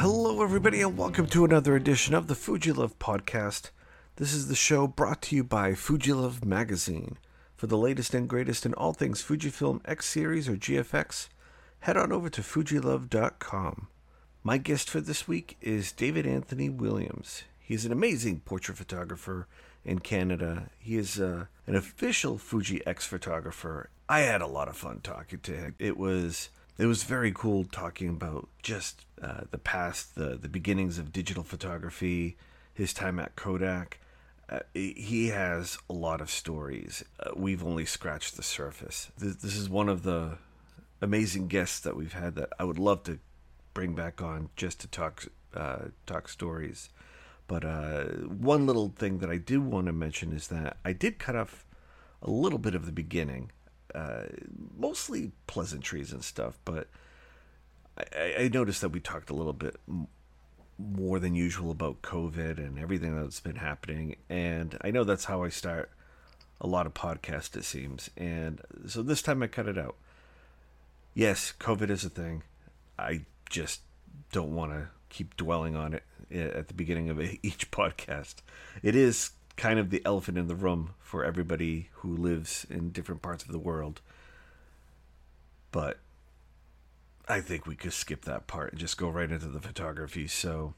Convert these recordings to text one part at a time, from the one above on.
Hello, everybody, and welcome to another edition of the Fujilove podcast. This is the show brought to you by Fujilove Magazine. For the latest and greatest in all things Fujifilm X Series or GFX, head on over to Fujilove.com. My guest for this week is David Anthony Williams. He's an amazing portrait photographer in Canada. He is uh, an official Fuji X photographer. I had a lot of fun talking to him. It was it was very cool talking about just uh, the past, the the beginnings of digital photography, his time at Kodak. Uh, he has a lot of stories. Uh, we've only scratched the surface. This, this is one of the amazing guests that we've had that I would love to bring back on just to talk uh, talk stories. But uh, one little thing that I do want to mention is that I did cut off a little bit of the beginning mostly pleasantries and stuff, but I, I, noticed that we talked a little bit more than usual about COVID and everything that's been happening. And I know that's how I start a lot of podcasts, it seems. And so this time I cut it out. Yes, COVID is a thing. I just don't want to keep dwelling on it at the beginning of each podcast. It is kind of the elephant in the room for everybody who lives in different parts of the world. But I think we could skip that part and just go right into the photography. So,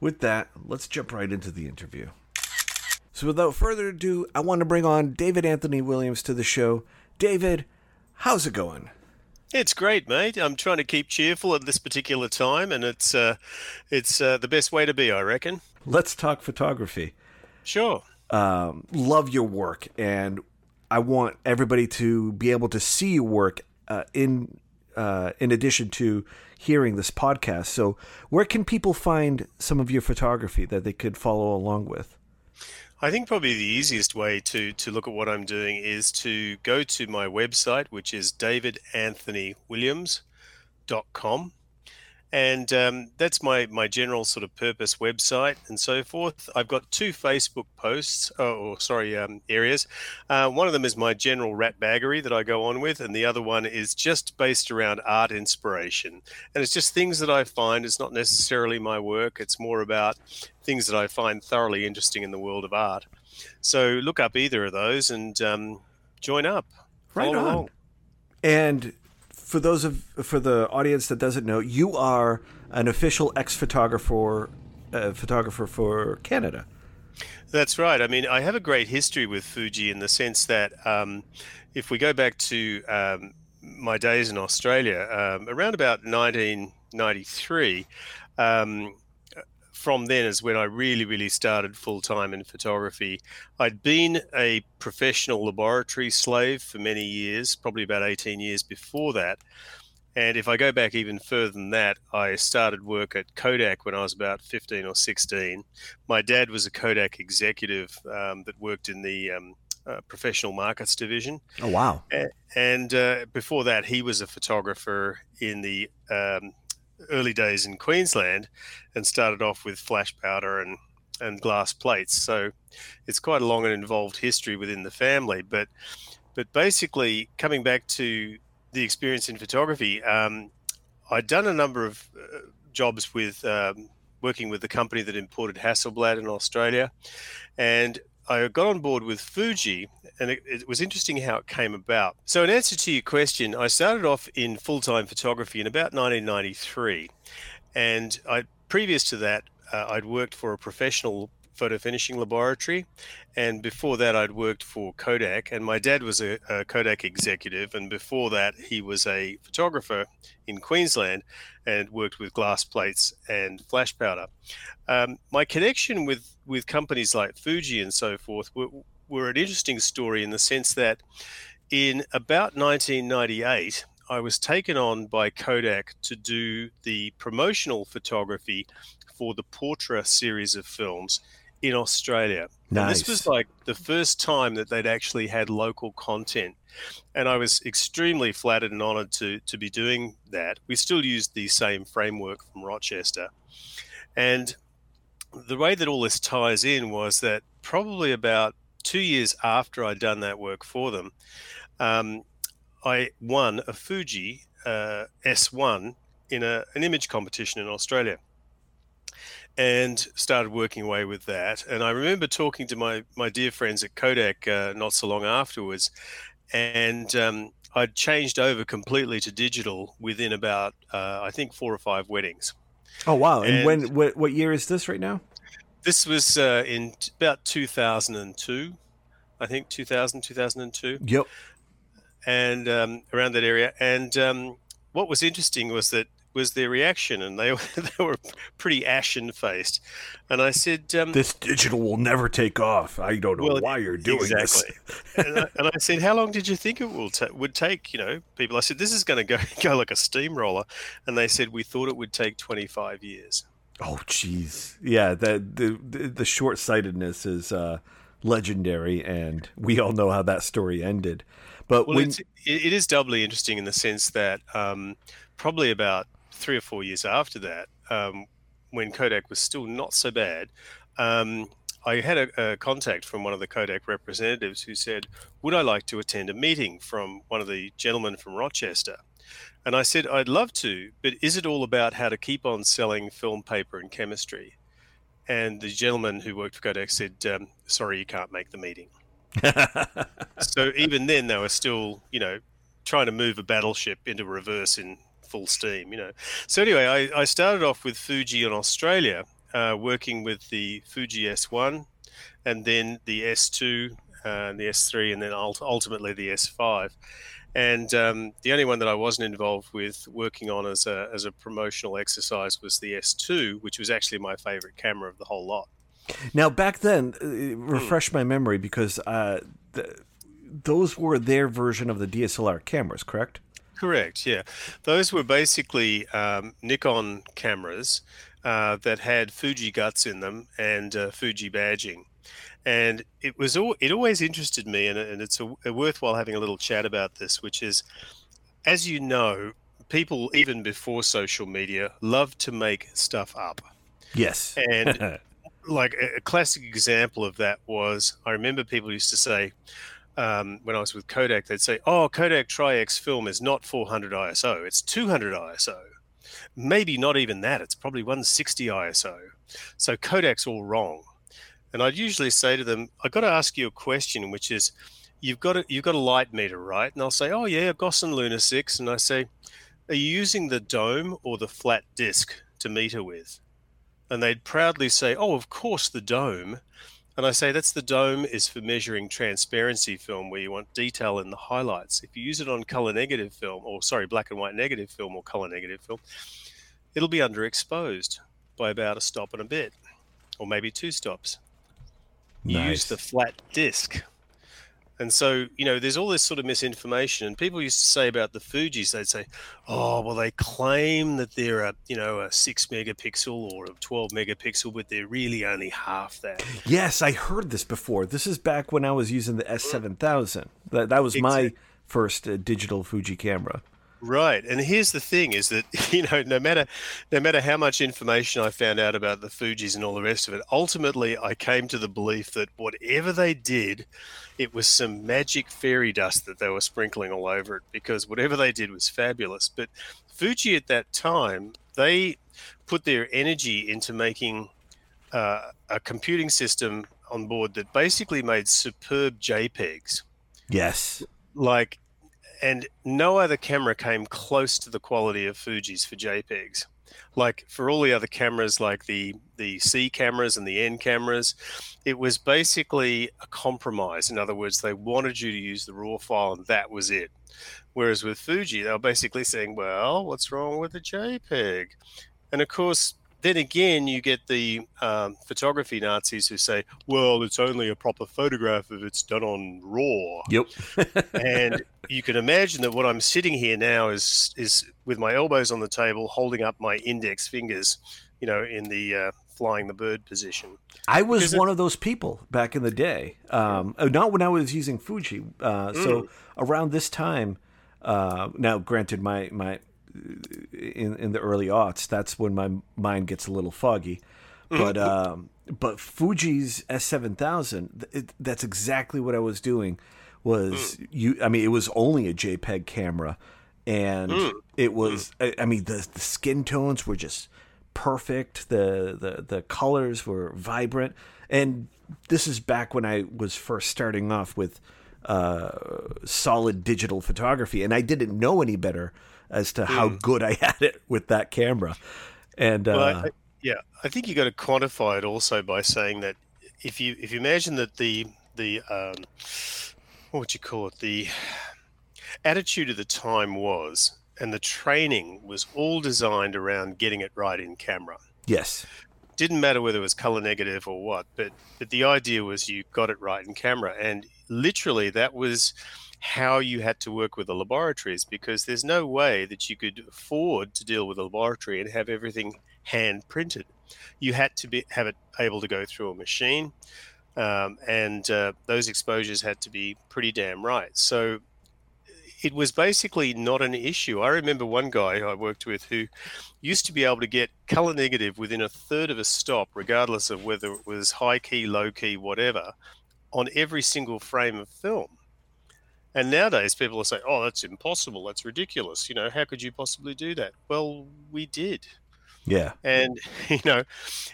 with that, let's jump right into the interview. So, without further ado, I want to bring on David Anthony Williams to the show. David, how's it going? It's great, mate. I'm trying to keep cheerful at this particular time, and it's uh, it's uh, the best way to be, I reckon. Let's talk photography. Sure um, love your work, and I want everybody to be able to see your work uh, in uh, in addition to hearing this podcast. So, where can people find some of your photography that they could follow along with? I think probably the easiest way to to look at what I'm doing is to go to my website, which is davidanthonywilliams.com and um, that's my my general sort of purpose website and so forth. I've got two Facebook posts, oh, or sorry, um, areas. Uh, one of them is my general rat baggery that I go on with, and the other one is just based around art inspiration, and it's just things that I find. It's not necessarily my work; it's more about things that I find thoroughly interesting in the world of art. So look up either of those and um, join up. Right on. Along. And for those of for the audience that doesn't know, you are an official X photographer uh, photographer for Canada. That's right. I mean, I have a great history with Fuji in the sense that um, if we go back to um, my days in Australia, um, around about 1993, um, from then is when I really, really started full time in photography. I'd been a professional laboratory slave for many years, probably about 18 years before that. And if I go back even further than that, I started work at Kodak when I was about 15 or 16. My dad was a Kodak executive um, that worked in the um, uh, professional markets division. Oh, wow. And, and uh, before that, he was a photographer in the um, early days in Queensland and started off with flash powder and, and glass plates. So it's quite a long and involved history within the family. But but basically, coming back to the experience in photography, um, I'd done a number of uh, jobs with um, working with the company that imported Hasselblad in Australia, and I got on board with Fuji, and it, it, was interesting how it came about. So, in answer to your question, I started off in full time photography in about 1993, and I previous to that, uh, I'd worked for a professional photo finishing laboratory. And before that, I'd worked for Kodak. And my dad was a, a, Kodak executive. And before that, he was a photographer in Queensland and worked with glass plates and flash powder. Um, my connection with, with companies like Fuji and so forth were, were an interesting story in the sense that in about 1998, I was taken on by Kodak to do the promotional photography for the Portra series of films in Australia. Nice. And this was like the first time that they'd actually had local content. And I was extremely flattered and honored to, to be doing that. We still used the same framework from Rochester. And the way that all this ties in was that probably about two years after I'd done that work for them, um, I won a Fuji uh, S1 in a, an image competition in Australia. and started working away with that. And I remember talking to my my dear friends at Kodak uh, not so long afterwards, and um, I'd changed over completely to digital within about uh, I think four or five weddings. Oh wow! And, and when what, what year is this right now? This was uh, in about 2002, I think 2000 2002. Yep. And um, around that area, and um, what was interesting was that was their reaction, and they they were pretty ashen faced. And I said, um, "This digital will never take off. I don't know well, why you're doing exactly. this." and, I, and, I, said, "How long did you think it will ta- would take?" You know, people. I said, "This is going to go go like a steamroller," and they said, "We thought it would take 25 years." Oh, jeez, yeah. The the the short sightedness is uh, legendary, and we all know how that story ended. But well, when... it is doubly interesting in the sense that um, probably about three or four years after that, um, when Kodak was still not so bad, um, I had a, a, contact from one of the Kodak representatives who said, Would I like to attend a meeting from one of the gentlemen from Rochester? And I said, I'd love to, but is it all about how to keep on selling film, paper, and chemistry? And the gentleman who worked for Kodak said, um, Sorry, you can't make the meeting. so even then, they were still, you know, trying to move a battleship into reverse in full steam, you know. So anyway, I, I started off with Fuji in Australia, uh, working with the Fuji S1, and then the S2, uh, and the S3, and then ultimately the S5. And um, the only one that I wasn't involved with working on as a, as a promotional exercise was the S2, which was actually my favorite camera of the whole lot. Now, back then, uh, refresh my memory because uh, the, those were their version of the DSLR cameras, correct? Correct. Yeah, those were basically um, Nikon cameras uh, that had Fuji guts in them and uh, Fuji badging, and it was all, it always interested me, and, and it's a, a worthwhile having a little chat about this, which is, as you know, people even before social media love to make stuff up. Yes, and like a classic example of that was I remember people used to say um, when I was with Kodak, they'd say, "Oh, Kodak Tri-X film is not 400 ISO; it's 200 ISO. Maybe not even that; it's probably 160 ISO." So Kodak's all wrong. And I'd usually say to them, "I've got to ask you a question, which is, you've got a you've got a light meter, right?" And they'll say, "Oh yeah, I've got a Gossen Luna 6." And I say, "Are you using the dome or the flat disc to meter with?" And they'd proudly say, "Oh, of course the dome." And I say that's the dome is for measuring transparency film where you want detail in the highlights. If you use it on color negative film, or sorry, black and white negative film or color negative film, it'll be underexposed by about a stop and a bit, or maybe two stops. Nice. Use the flat disc and so, you know, there's all this sort of misinformation. And people used to say about the Fuji's, they'd say, oh, well, they claim that they're a, you know, a six megapixel or a 12 megapixel, but they're really only half that. Yes, I heard this before. This is back when I was using the S7000. That, that was my first uh, digital Fuji camera. Right. And here's the thing is that, you know, no matter no matter how much information I found out about the Fuji's and all the rest of it, ultimately I came to the belief that whatever they did, it was some magic fairy dust that they were sprinkling all over it because whatever they did was fabulous. But Fuji at that time, they put their energy into making uh, a computing system on board that basically made superb JPEGs. Yes. Like and no other camera came close to the quality of Fuji's for JPEGs. Like for all the other cameras, like the the C cameras and the N cameras, it was basically a compromise. In other words, they wanted you to use the raw file, and that was it. Whereas with Fuji, they were basically saying, "Well, what's wrong with the JPEG?" And of course, then again, you get the um, photography Nazis who say, well, it's only a proper photograph if it's done on RAW. Yep. and you can imagine that what I'm sitting here now is, is with my elbows on the table, holding up my index fingers, you know, in the uh, flying the bird position. I was because one it, of those people back in the day. Um, uh, not when I was using Fuji. Uh, mm. So around this time, uh, now granted, my, my in in the early aughts. That's when my mind gets a little foggy. Mm-hmm. But um, but Fuji's S seven thousand. That's exactly what I was doing. Was mm. you? I mean, it was only a JPEG camera, and mm. it was. I, I mean, the the skin tones were just perfect. The the the colors were vibrant, and this is back when I was first starting off with uh, solid digital photography, and I didn't know any better as to how Mm. good I had it with that camera. And uh, Well, I, I, yeah, I think you got to quantify it also by saying that if you if you imagine that the the um, what would you call it the attitude of the time was and the training was all designed around getting it right in camera yes, didn't matter whether it was color negative or what, but but the idea was you got it right in camera, and literally that was how you had to work with the laboratories because there's no way that you could afford to deal with a laboratory and have everything hand printed. You had to be have it able to go through a machine, um, and uh, those exposures had to be pretty damn right. So it was basically not an issue. I remember one guy I worked with who used to be able to get color negative within a third of a stop, regardless of whether it was high key, low key, whatever, on every single frame of film. And nowadays, people will say, "Oh, that's impossible. That's ridiculous. You know, how could you possibly do that?" Well, we did, yeah, and you know,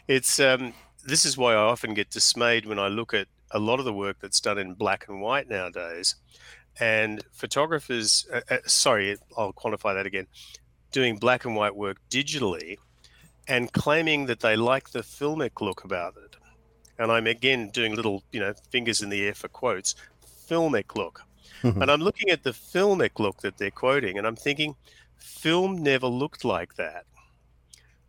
it's um, this is why I often get dismayed when I look at a lot of the work that's done in black and white nowadays, and photographers. Uh, uh, sorry, I'll quantify that again. Doing black and white work digitally, and claiming that they like the filmic look about it. And I'm again doing little, you know, fingers in the air for quotes. Filmic look. And I'm looking at the filmic look that they're quoting, and I'm thinking, film never looked like that.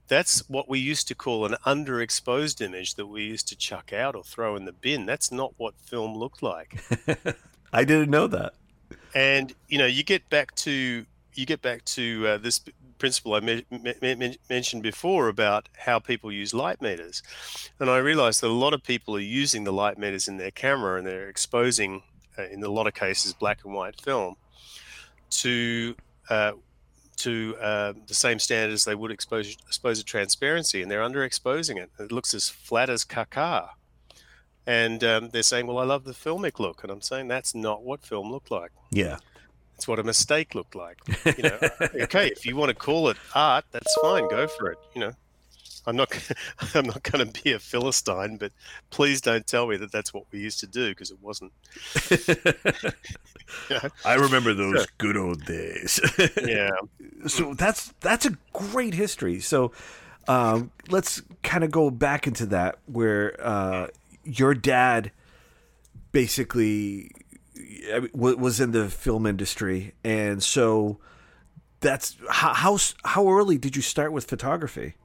That's what we used to call an underexposed image that we used to chuck out or throw in the bin. That's not what film looked like. I didn't know that. And you know, you get back to you get back to uh, this principle I me- me- me- mentioned before about how people use light meters, and I realized that a lot of people are using the light meters in their camera and they're exposing, in a lot of cases, black and white film to uh, to uh, the same standard as they would expose expose a transparency, and they're underexposing it. It looks as flat as caca. And um, they're saying, "Well, I love the filmic look," and I'm saying that's not what film looked like. Yeah, It's what a mistake looked like. You know, okay, if you want to call it art, that's fine. Go for it. You know, I'm not, I'm not going to be a philistine, but please don't tell me that that's what we used to do because it wasn't. You know? I remember those good old days. Yeah, so that's that's a great history. So um, let's kind of go back into that where uh, your dad basically I mean, wa- was in the film industry, and so that's how how how early did you start with photography?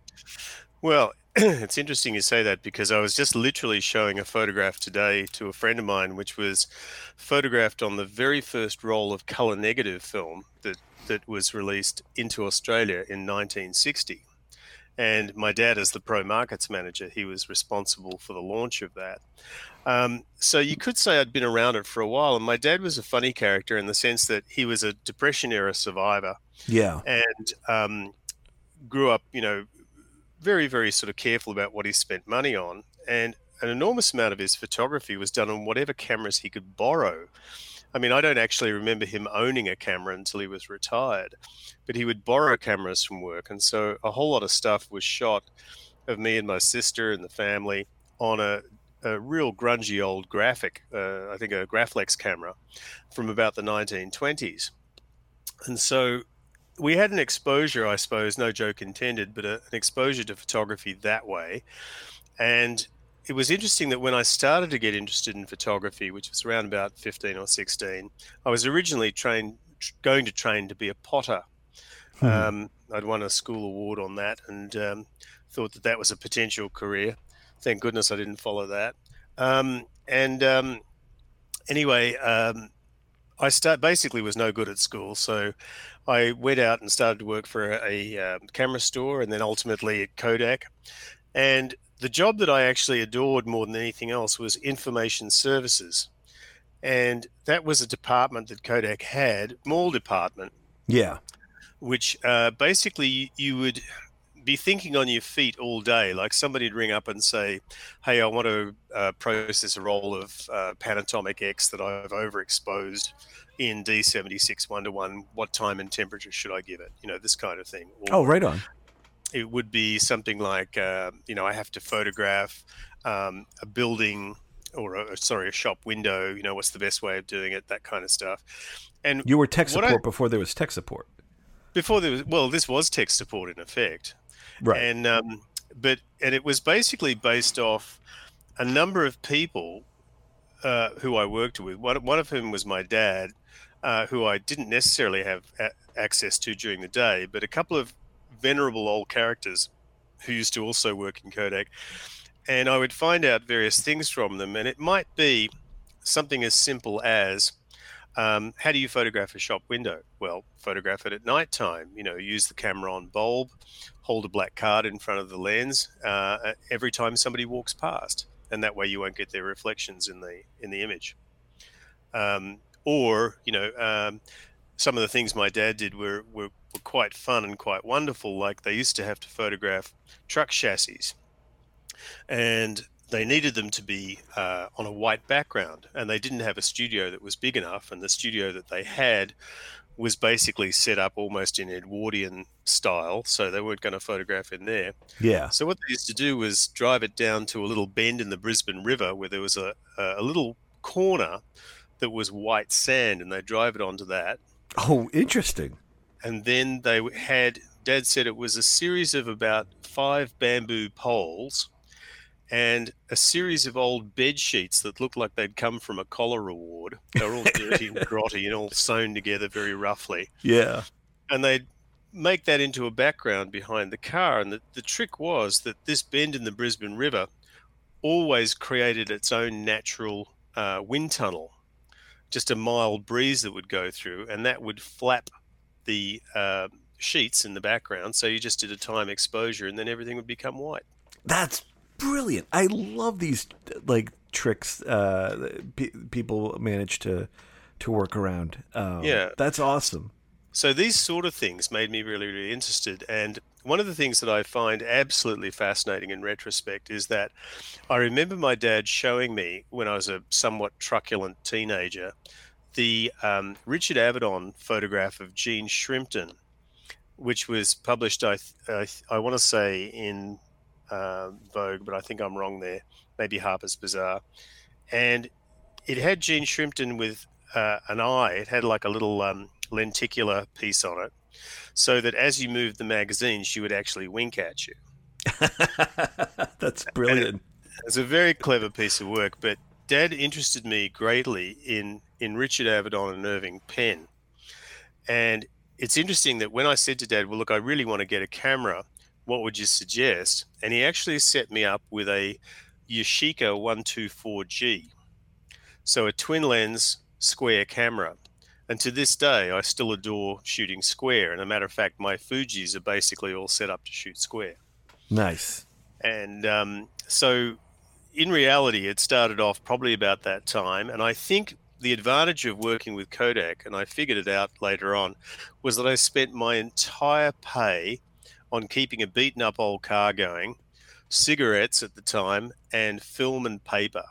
Well, it's interesting you say that because I was just literally showing a photograph today to a friend of mine, which was photographed on the very first roll of color negative film that, that was released into Australia in 1960. And my dad, as the pro markets manager, he was responsible for the launch of that. Um, so you could say I'd been around it for a while. And my dad was a funny character in the sense that he was a Depression era survivor Yeah, and um, grew up, you know, very, very sort of careful about what he spent money on. And an enormous amount of his photography was done on whatever cameras he could borrow. I mean, I don't actually remember him owning a camera until he was retired, but he would borrow cameras from work. And so a whole lot of stuff was shot of me and my sister and the family on a, a real grungy old graphic, uh, I think a Graflex camera from about the 1920s. And so we had an exposure, I suppose, no joke intended, but a, an exposure to photography that way. And it was interesting that when I started to get interested in photography, which was around about 15 or 16, I was originally trained, tr- going to train to be a potter. Mhm. Um, I'd won a school award on that and um, thought that that was a potential career. Thank goodness I didn't follow that. Um, and um, anyway, um, I start basically was no good at school, so I went out and started to work for a, a um, camera store, and then ultimately at Kodak. And the job that I actually adored more than anything else was information services, and that was a department that Kodak had, mall department, yeah, which uh, basically you would be thinking on your feet all day. Like somebody'd ring up and say, "Hey, I want to uh, process a roll of uh, Panatomic X that I've overexposed in D76 one to one. What time and temperature should I give it? You know, this kind of thing." Or, Oh, right on. it would be something like uh, you know I have to photograph um, a building or a, sorry a shop window. You know what's the best way of doing it? That kind of stuff. And you were tech support I, before there was tech support. Before there was well, this was tech support in effect, right? And um, but and it was basically based off a number of people uh, who I worked with. One, one of whom was my dad, uh, who I didn't necessarily have a- access to during the day, but a couple of venerable old characters who used to also work in Kodak. And I would find out various things from them. And it might be something as simple as um, how do you photograph a shop window? Well, photograph it at night time. You know, use the camera on bulb, hold a black card in front of the lens uh, every time somebody walks past, and that way you won't get their reflections in the in the image. Um, or you know, um, some of the things my dad did were, were were quite fun and quite wonderful. Like they used to have to photograph truck chassis, and they needed them to be uh, on a white background, and they didn't have a studio that was big enough. And the studio that they had was basically set up almost in Edwardian style, so they weren't going to photograph in there. Yeah. So what they used to do was drive it down to a little bend in the Brisbane River where there was a, a little corner that was white sand, and they drive it onto that. Oh, interesting and then they had dad said it was a series of about five bamboo poles and a series of old bed sheets that looked like they'd come from a cholera ward. They were all dirty and grotty and all sewn together very roughly. Yeah. And they'd make that into a background behind the car. And the, the trick was that this bend in the Brisbane River always created its own natural uh, wind tunnel, just a mild breeze that would go through, and that would flap the uh, sheets in the background. So you just did a time exposure, and then everything would become white. That's brilliant. I love these like tricks uh, p- people manage to to work around. Um, yeah, that's awesome. So these sort of things made me really, really interested. And one of the things that I find absolutely fascinating in retrospect is that I remember my dad showing me when I was a somewhat truculent teenager the um, Richard Avedon photograph of Jean Shrimpton, which was published, I, I, I want to say, in uh, Vogue, but I think I'm wrong there, maybe Harper's Bazaar. And it had Jean Shrimpton with uh, an eye, it had like a little um, lenticular piece on it, so that as you moved the magazine, she would actually wink at you. That's brilliant. It, it's a very clever piece of work, but Dad interested me greatly in in Richard Avedon and Irving Penn. And it's interesting that when I said to Dad, "Well, look, I really want to get a camera. What would you suggest?" And he actually set me up with a Yashica 124G, so a twin lens square camera. And to this day, I still adore shooting square. And a matter of fact, my Fuji's are basically all set up to shoot square. Nice. And um, so in reality, it started off probably about that time. And I think the advantage of working with Kodak, and I figured it out later on, was that I spent my entire pay on keeping a beaten up old car going, cigarettes at the time, and film and paper.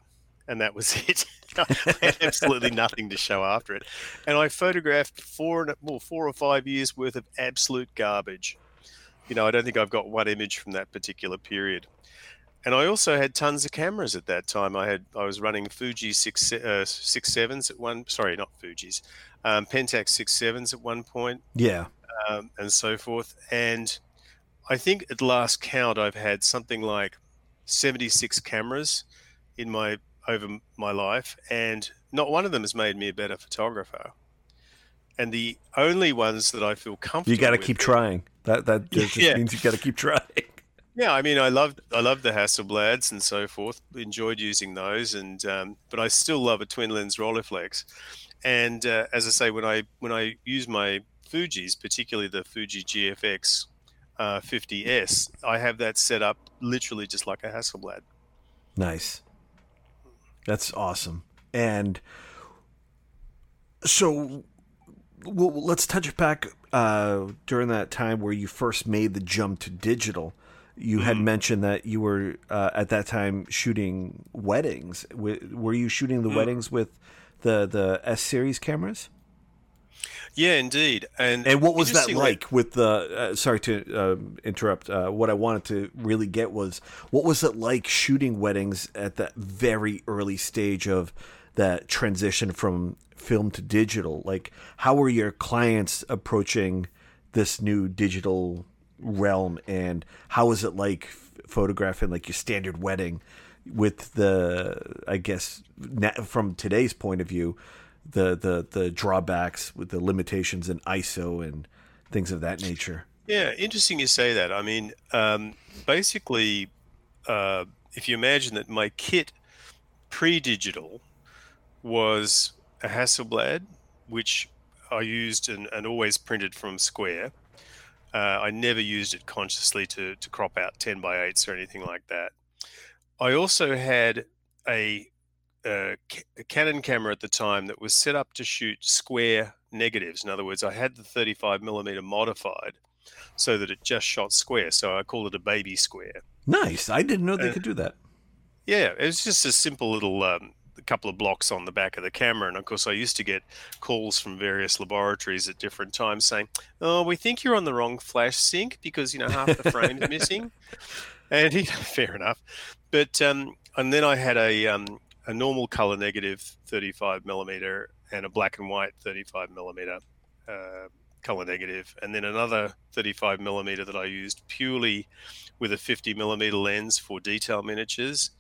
And that was it. I had absolutely nothing to show after it. And I photographed four, well, four or five years worth of absolute garbage. You know, I don't think I've got one image from that particular period and I also had tons of cameras at that time. I had I was running Fuji six uh, six sevens at one. Sorry, not Fuji's, um, Pentax six sevens at one point. Yeah, um, and so forth. And I think at last count, I've had something like seventy six cameras in my over my life, and not one of them has made me a better photographer. And the only ones that I feel comfortable, you got to keep trying. That that just yeah. means you got to keep trying. Yeah, I mean, I loved I loved the Hasselblads and so forth. Enjoyed using those, and um, but I still love a twin lens Rolleiflex. And uh, as I say, when I when I use my Fuji's, particularly the Fuji GFX uh, 50s, I have that set up literally just like a Hasselblad. Nice. That's awesome. And so well, let's touch back uh, during that time where you first made the jump to digital you had mm-hmm. mentioned that you were uh, at that time shooting weddings. were you shooting the mm. weddings with the the S series cameras? Yeah, indeed. And and what was that like with the? Uh, sorry to uh, interrupt. Uh, what I wanted to really get was what was it like shooting weddings at that very early stage of that transition from film to digital? Like, how were your clients approaching this new digital realm, and how was it like photographing like your standard wedding with the? I guess from today's point of view the the the drawbacks with the limitations in ISO and things of that nature. Yeah, interesting you say that. I mean, um, basically, uh, if you imagine that my kit pre-digital was a Hasselblad, which I used and, and always printed from square. Uh, I never used it consciously to, to crop out 10 by 8s or anything like that. I also had a a, a Canon camera at the time that was set up to shoot square negatives. In other words, I had the 35 millimeter modified so that it just shot square. So I called it a baby square. Nice. I didn't know they could do that. Yeah, it was just a simple little um, couple of blocks on the back of the camera. And of course, I used to get calls from various laboratories at different times saying, "Oh, we think you're on the wrong flash sync because you know half the frame's missing." And he, fair enough, but um, and then I had a um, a normal color negative 35 millimeter and a black and white 35 millimeter uh, color negative, and then another 35 millimeter that I used purely with a 50 millimeter lens for detail miniatures,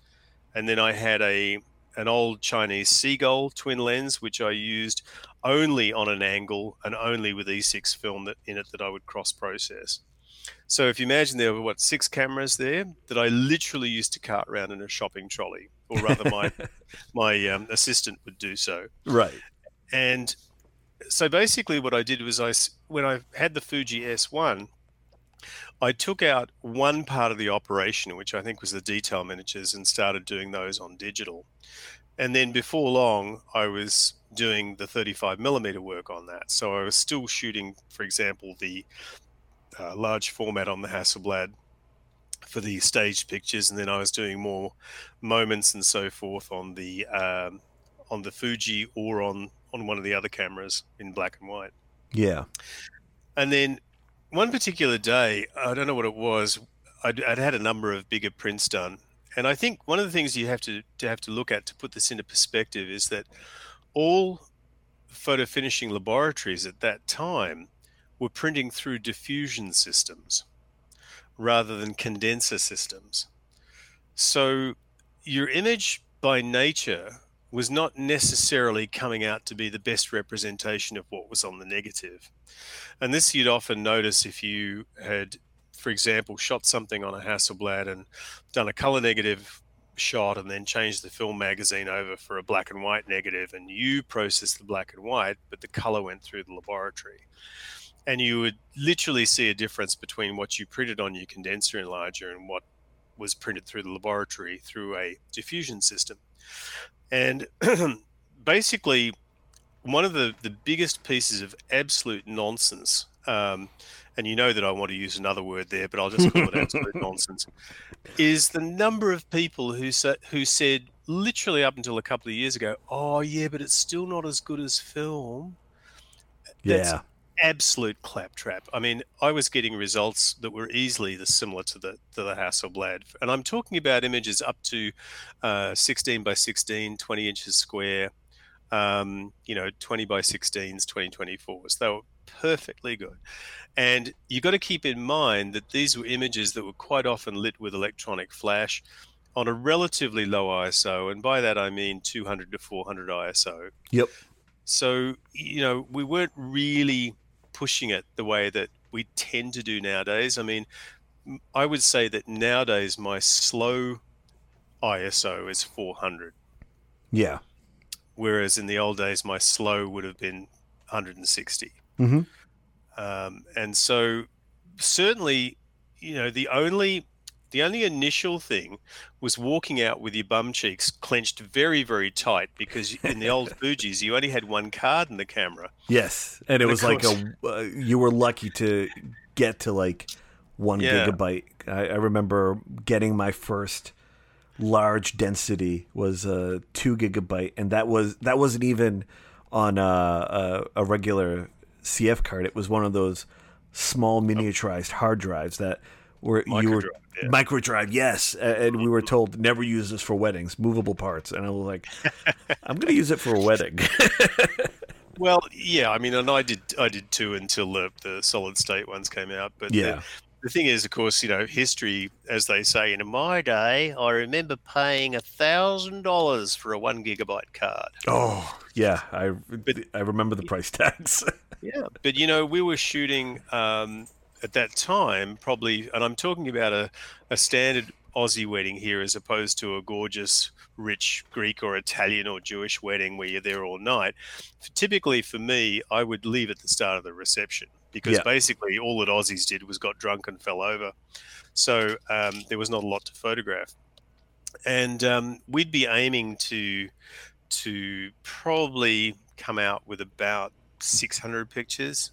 and then I had a an old Chinese seagull twin lens which I used only on an angle and only with E6 film that in it that I would cross process. So if you imagine there were what six cameras there that I literally used to cart around in a shopping trolley, or rather my my um, assistant would do so. Right. And so basically, what I did was I when I had the Fuji S1, I took out one part of the operation, which I think was the detail miniatures, and started doing those on digital. And then before long, I was doing the 35 millimeter work on that. So I was still shooting, for example, the uh, large format on the Hasselblad for the staged pictures, and then I was doing more moments and so forth on the um, on the Fuji or on on one of the other cameras in black and white. Yeah, and then one particular day, I don't know what it was. I'd, I'd had a number of bigger prints done, and I think one of the things you have to to have to look at to put this into perspective is that all photo finishing laboratories at that time were printing through diffusion systems rather than condenser systems. So your image by nature was not necessarily coming out to be the best representation of what was on the negative. And this you'd often notice if you had, for example, shot something on a Hasselblad and done a color negative shot and then changed the film magazine over for a black and white negative and you processed the black and white, but the color went through the laboratory and you would literally see a difference between what you printed on your condenser enlarger and what was printed through the laboratory through a diffusion system. And basically, one of the, the biggest pieces of absolute nonsense, um, and you know that I want to use another word there, but I'll just call it absolute nonsense, is the number of people who, sa- who said, literally up until a couple of years ago, oh, yeah, but it's still not as good as film. That's, yeah absolute claptrap. I mean, I was getting results that were easily the similar to the to the Hasselblad, and I'm talking about images up to uh, 16 by 16, 20 inches square, um, you know, 20 by 16s, 2024s. They were perfectly good, and you've got to keep in mind that these were images that were quite often lit with electronic flash on a relatively low ISO, and by that I mean 200 to 400 ISO. Yep. So, you know, we weren't really pushing it the way that we tend to do nowadays. I mean, I would say that nowadays my slow ISO is 400. Yeah. Whereas in the old days, my slow would have been 160. Mm-hmm. Um, and so, certainly, you know, the only the only initial thing was walking out with your bum cheeks clenched very, very tight because in the old Fuji's you only had one card in the camera. Yes, and it and was like a uh, you were lucky to get to like one yeah. gigabyte. I, I, remember getting my first large density was a uh, two gigabyte, and that was that wasn't even on a, a, a regular CF card. It was one of those small miniaturized hard drives that were you were yeah. micro drive, yes, and we were told never use this for weddings, movable parts, and I was like, I'm going to use it for a wedding. Well, yeah, I mean, and I did, I did too until the, the solid state ones came out. But yeah, the, thing is, of course, you know, history, as they say, in my day, I remember paying a thousand dollars for a one gigabyte card. oh yeah, I but, I remember the price tags. Yeah, but you know, we were shooting um, at that time, probably, and I'm talking about a, a standard Aussie wedding here, as opposed to a gorgeous, rich Greek or Italian or Jewish wedding where you're there all night. Typically, for me, I would leave at the start of the reception because Yeah. basically all that Aussies did was got drunk and fell over. So um, there was not a lot to photograph, and um, we'd be aiming to to probably come out with about 600 pictures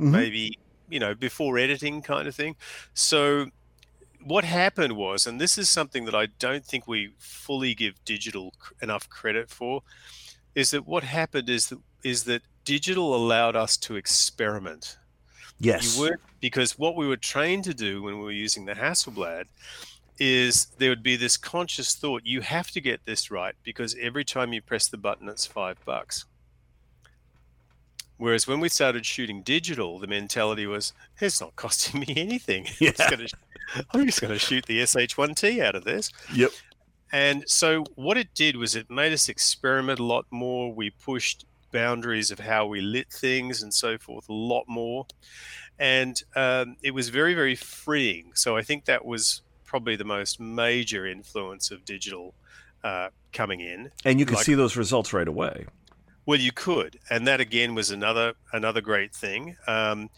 Mhm. maybe you know before editing kind of thing. So what happened was and this is something that i don't think we fully give digital enough credit for is that what happened is that is that digital allowed us to experiment. Yes, because what we were trained to do when we were using the Hasselblad is there would be this conscious thought you have to get this right because every time you press the button it's five bucks. Whereas when we started shooting digital, the mentality was it's not costing me anything. I'm Yeah. I'm just going to shoot the SH1T out of this. yep, And so what it did was it made us experiment a lot more. We pushed boundaries of how we lit things and so forth a lot more. And um, it was very, very freeing. So I think that was probably the most major influence of digital uh, coming in. and you can Like- see those results right away. Well, you could, and that again was another another great thing. Um,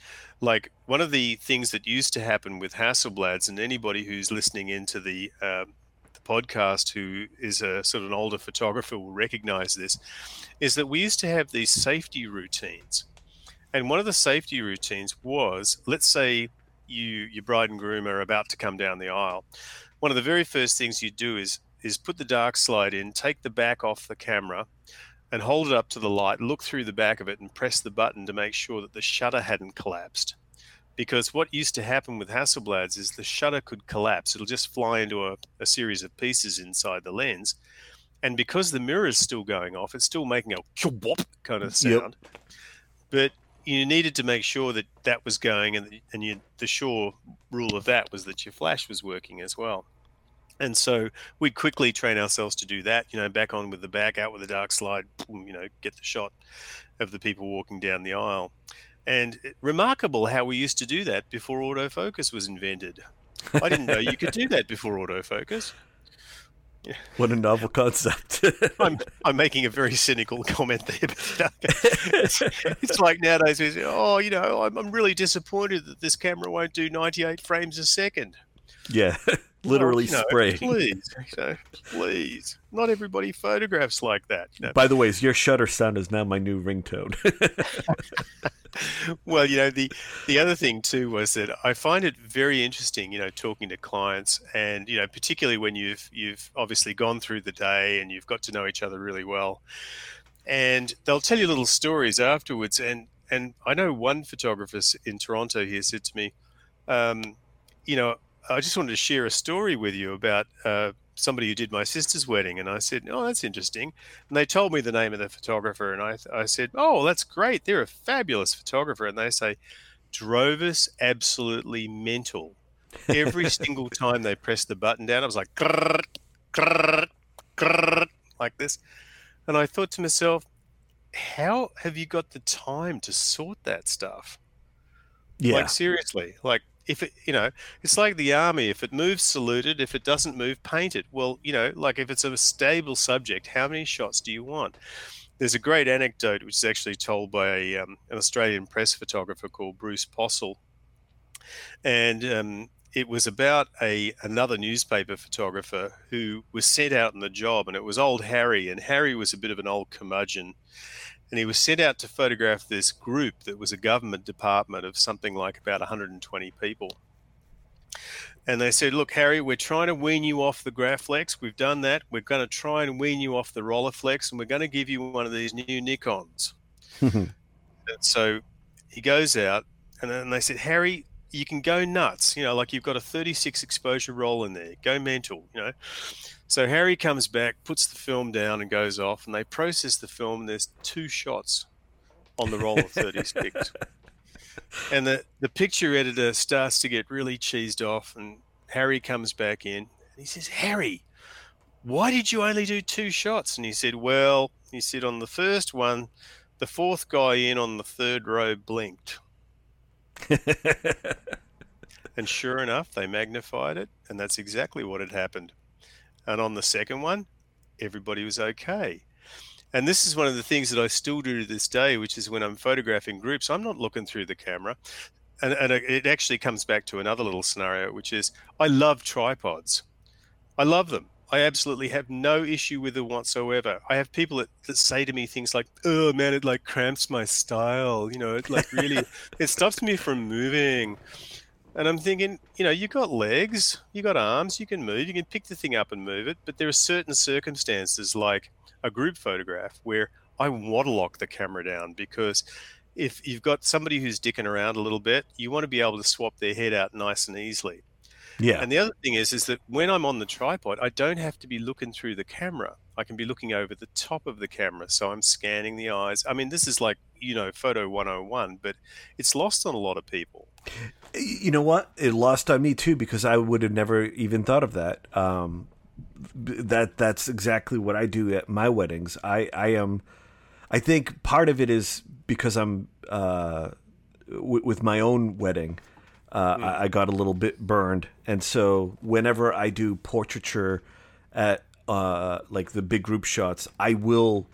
like one of the things that used to happen with Hasselblads, and anybody who's listening into the um the podcast who is a sort of an older photographer will recognize this, is that we used to have these safety routines, and one of the safety routines was, let's say you your bride and groom are about to come down the aisle. One of the very first things you do is is put the dark slide in, take the back off the camera, and hold it up to the light, look through the back of it, and press the button to make sure that the shutter hadn't collapsed. Because what used to happen with Hasselblads is the shutter could collapse. It'll just fly into a, a series of pieces inside the lens. And because the mirror is still going off, it's still making a whop kind of Yep. sound. But you needed to make sure that that was going, and, and you, the sure rule of that was that your flash was working as well. And so we quickly train ourselves to do that. You know, back on with the back, out with the dark slide. You know, get the shot of the people walking down the aisle. And it- remarkable how we used to do that before autofocus was invented. I didn't know you could do that before autofocus. What a novel concept. I'm, I'm making a very cynical comment there, but it's, it's like nowadays, we say, oh, you know, I'm, I'm really disappointed that this camera won't do 98 frames a second. yeah, literally Oh, you know, spraying. Please, you know, please. Not everybody photographs like that. You know, By the way, your shutter sound is now my new ringtone. well, you know, the the other thing too was that I find it very interesting, you know, talking to clients and, you know, particularly when you've you've obviously gone through the day and you've got to know each other really well. And they'll tell you little stories afterwards and and I know one photographer in Toronto here said to me, um, you know, I just wanted to share a story with you about uh, somebody who did my sister's wedding. And I said, oh, that's interesting. And they told me the name of the photographer. And I, I said, oh, that's great. They're a fabulous photographer. And they say, drove us absolutely mental. Every single time they pressed the button down, I was like, "Grrr, grrr, grrr," like this. And I thought to myself, how have you got the time to sort that stuff? yeah, Like seriously, like if it, you know, it's like the army. If it moves, salute it. If it doesn't move, paint it. Well, you know, like if it's a stable subject, how many shots do you want? There's a great anecdote which is actually told by um, an Australian press photographer called Bruce Possel, and um, it was about a another newspaper photographer who was sent out on the job, and it was old Harry, and Harry was a bit of an old curmudgeon, and he was sent out to photograph this group that was a government department of something like about 120 people. and they said, "Look, Harry, we're trying to wean you off the Graflex. We've done that. We're going to try and wean you off the Rolleiflex, and we're going to give you one of these new Nikons." so he goes out, and then they said, "Harry, you can go nuts. You know, like you've got a 36 exposure roll in there. Go mental. You know." So Harry comes back, puts the film down, and goes off, and they process the film. And there's two shots on the roll of 36 and the, the picture editor starts to get really cheesed off and harry comes back in and he says harry why did you only do two shots? And he said well he said on the first one the fourth guy in on the third row blinked. And sure enough they magnified it and that's exactly what had happened and on the second one everybody was okay and this is one of the things that I still do to this day, which is when I'm photographing groups, I'm not looking through the camera. And, and it actually comes back to another little scenario, which is I love tripods. I love them. I absolutely have no issue with them whatsoever. I have people that, that say to me things like, "Oh man, it like cramps my style." You know, it like really it stops me from moving. And I'm thinking, you know, you've got legs, you've got arms, you can move, you can pick the thing up and move it. But there are certain circumstances, like a group photograph where I want to lock the camera down because if you've got somebody who's dicking around a little bit, you want to be able to swap their head out nice and easily. Yeah. And the other thing is, is that when I'm on the tripod, I don't have to be looking through the camera. I can be looking over the top of the camera. So I'm scanning the eyes. I mean, this is like, you know, photo 101, but it's lost on a lot of people. You know what? It lost on me too because I would have never even thought of that. Um, that that's exactly what I do at my weddings. I I am I think part of it is because I'm uh, w- with my own wedding. Uh, mm. I, I, got a little bit burned, and so whenever I do portraiture at uh, like the big group shots, I will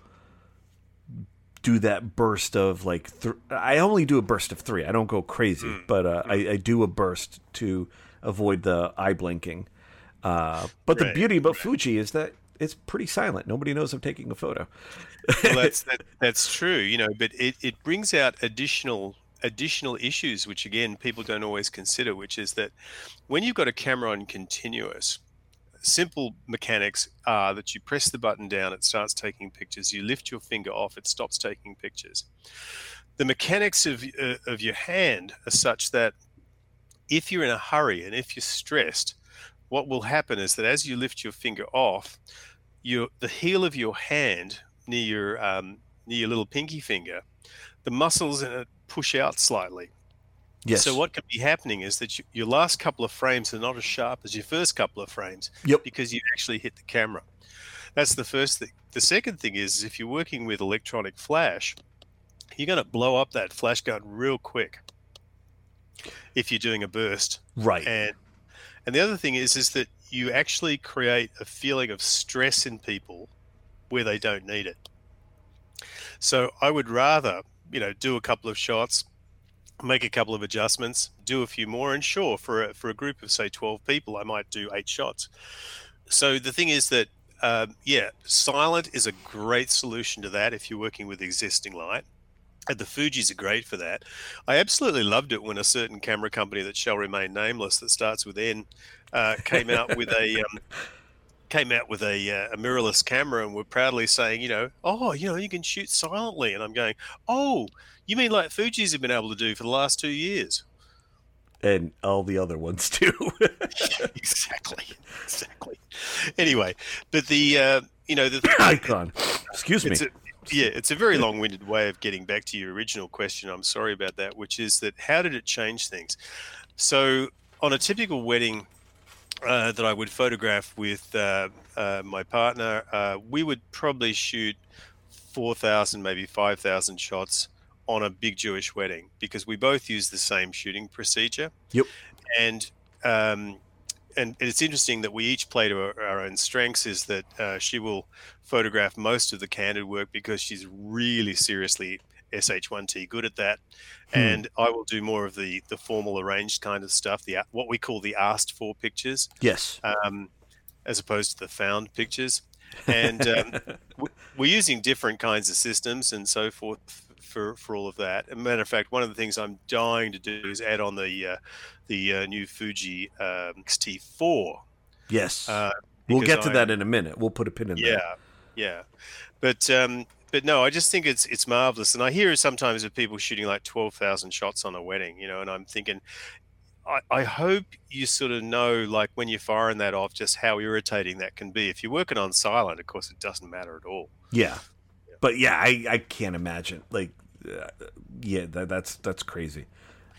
do that burst of like th- I only do a burst of three. I don't go crazy, mm. but uh, I, I do a burst to avoid the eye blinking. Uh, but right, the beauty about right. Fuji is that it's pretty silent. Nobody knows I'm taking a photo. well, that's that, that's true, you know. But it, it brings out additional additional issues, which again people don't always consider, which is that when you've got a camera on continuous, simple mechanics are that you press the button down, it starts taking pictures. You lift your finger off, it stops taking pictures. The mechanics of uh, of your hand are such that if you're in a hurry and if you're stressed, what will happen is that as you lift your finger off, your the heel of your hand near your um, near your little pinky finger, the muscles in it push out slightly. Yes. So what could be happening is that you, your last couple of frames are not as sharp as your first couple of frames. Yep. Because you actually hit the camera. That's the first thing. The second thing is if you're working with electronic flash, you're going to blow up that flash gun real quick. If you're doing a burst. Right. And and the other thing is, is that you actually create a feeling of stress in people where they don't need it. So I would rather, you know, do a couple of shots, make a couple of adjustments, do a few more, and sure, for a, for a group of say twelve people, I might do eight shots. So the thing is that, uh, yeah, silent is a great solution to that if you're working with existing light. And the Fuji's are great for that. I absolutely loved it when a certain camera company that shall remain nameless, that starts with N, uh, came out with a um, came out with a, uh, a, mirrorless camera and were proudly saying, you know, oh, you know, you can shoot silently. And I'm going, oh, you mean like Fuji's have been able to do for the last two years? And all the other ones too. exactly, exactly. Anyway, but the uh, you know the icon. Excuse me. A, yeah, it's a very long-winded way of getting back to your original question. I'm sorry about that, which is that how did it change things? So on a typical wedding uh, that I would photograph with uh, uh, my partner, uh, we would probably shoot 4,000, maybe 5,000 shots on a big Jewish wedding because we both use the same shooting procedure. Yep. And um, and it's interesting that we each play to our, our own strengths. Is that uh, she will photograph most of the candid work because she's really seriously sh1t good at that hmm. and i will do more of the the formal arranged kind of stuff the what we call the asked for pictures yes um, as opposed to the found pictures and um, we're using different kinds of systems and so forth for for all of that. As a matter of fact, one of the things I'm dying to do is add on the uh, the uh, new Fuji um, X-T4. Yes, uh, we'll get to I, that in a minute. We'll put a pin in yeah, that. Yeah, yeah, but um, but no, I just think it's it's marvelous, and I hear sometimes of people shooting like twelve thousand shots on a wedding, you know, and I'm thinking, I, I hope you sort of know, like when you're firing that off, just how irritating that can be. If you're working on silent, of course, it doesn't matter at all. Yeah, but yeah, I, I can't imagine. Like, yeah, that, that's that's crazy.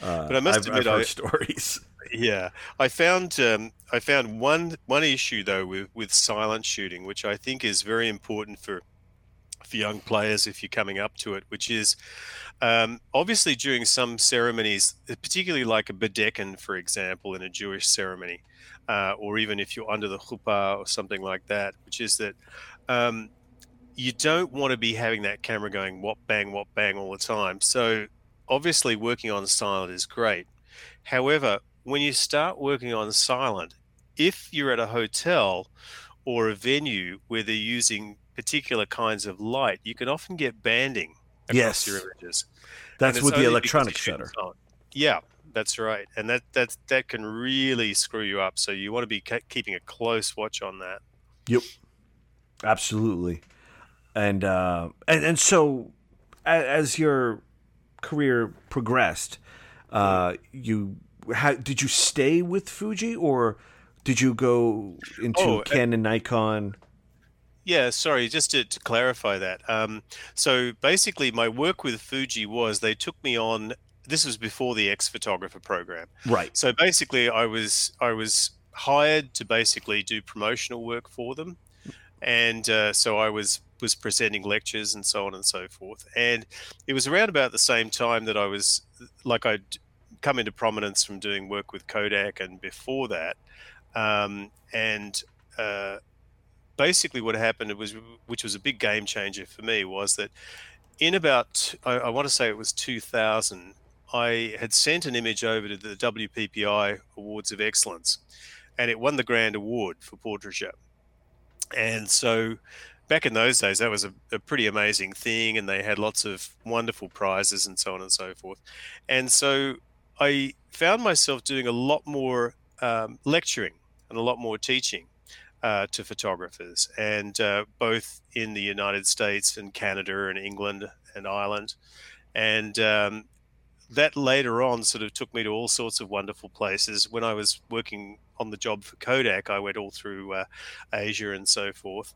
Uh, but I must I've, admit, I've heard I, stories. Yeah, I found um, I found one one issue though with with silent shooting, which I think is very important for for young players if you're coming up to it, which is um, obviously during some ceremonies, particularly like a bedeken, for example, in a Jewish ceremony, uh, or even if you're under the chuppah or something like that, which is that um, you don't want to be having that camera going whop bang whop bang all the time. So obviously working on silent is great. However, when you start working on silent, if you're at a hotel or a venue where they're using particular kinds of light, you can often get banding across yes. your images. That's with the electronic shutter. Yeah, that's right, and that that that can really screw you up. So you want to be keeping a close watch on that. Yep, absolutely, and uh, and and so as your career progressed, uh, you how, did you stay with Fuji or did you go into oh, Canon, Nikon? Yeah, sorry, just to, to clarify that. Um, so basically, my work with Fuji was they took me on. This was before the X photographer program, right? So basically, I was I was hired to basically do promotional work for them, and uh, so I was was presenting lectures and so on and so forth. And it was around about the same time that I was like I'd come into prominence from doing work with Kodak and before that, um, and uh, basically what happened was, which was a big game changer for me, was that in about I, I want to say it was 2000, I had sent an image over to the WPPI Awards of Excellence, and it won the grand award for portraiture. And so, back in those days, that was a, a, pretty amazing thing, and they had lots of wonderful prizes and so on and so forth. And so, I found myself doing a lot more um, lecturing and a lot more teaching uh, to photographers, and uh, both in the United States and Canada and England and Ireland. And um, that later on sort of took me to all sorts of wonderful places. When I was working on the job for Kodak, I went all through uh, Asia and so forth.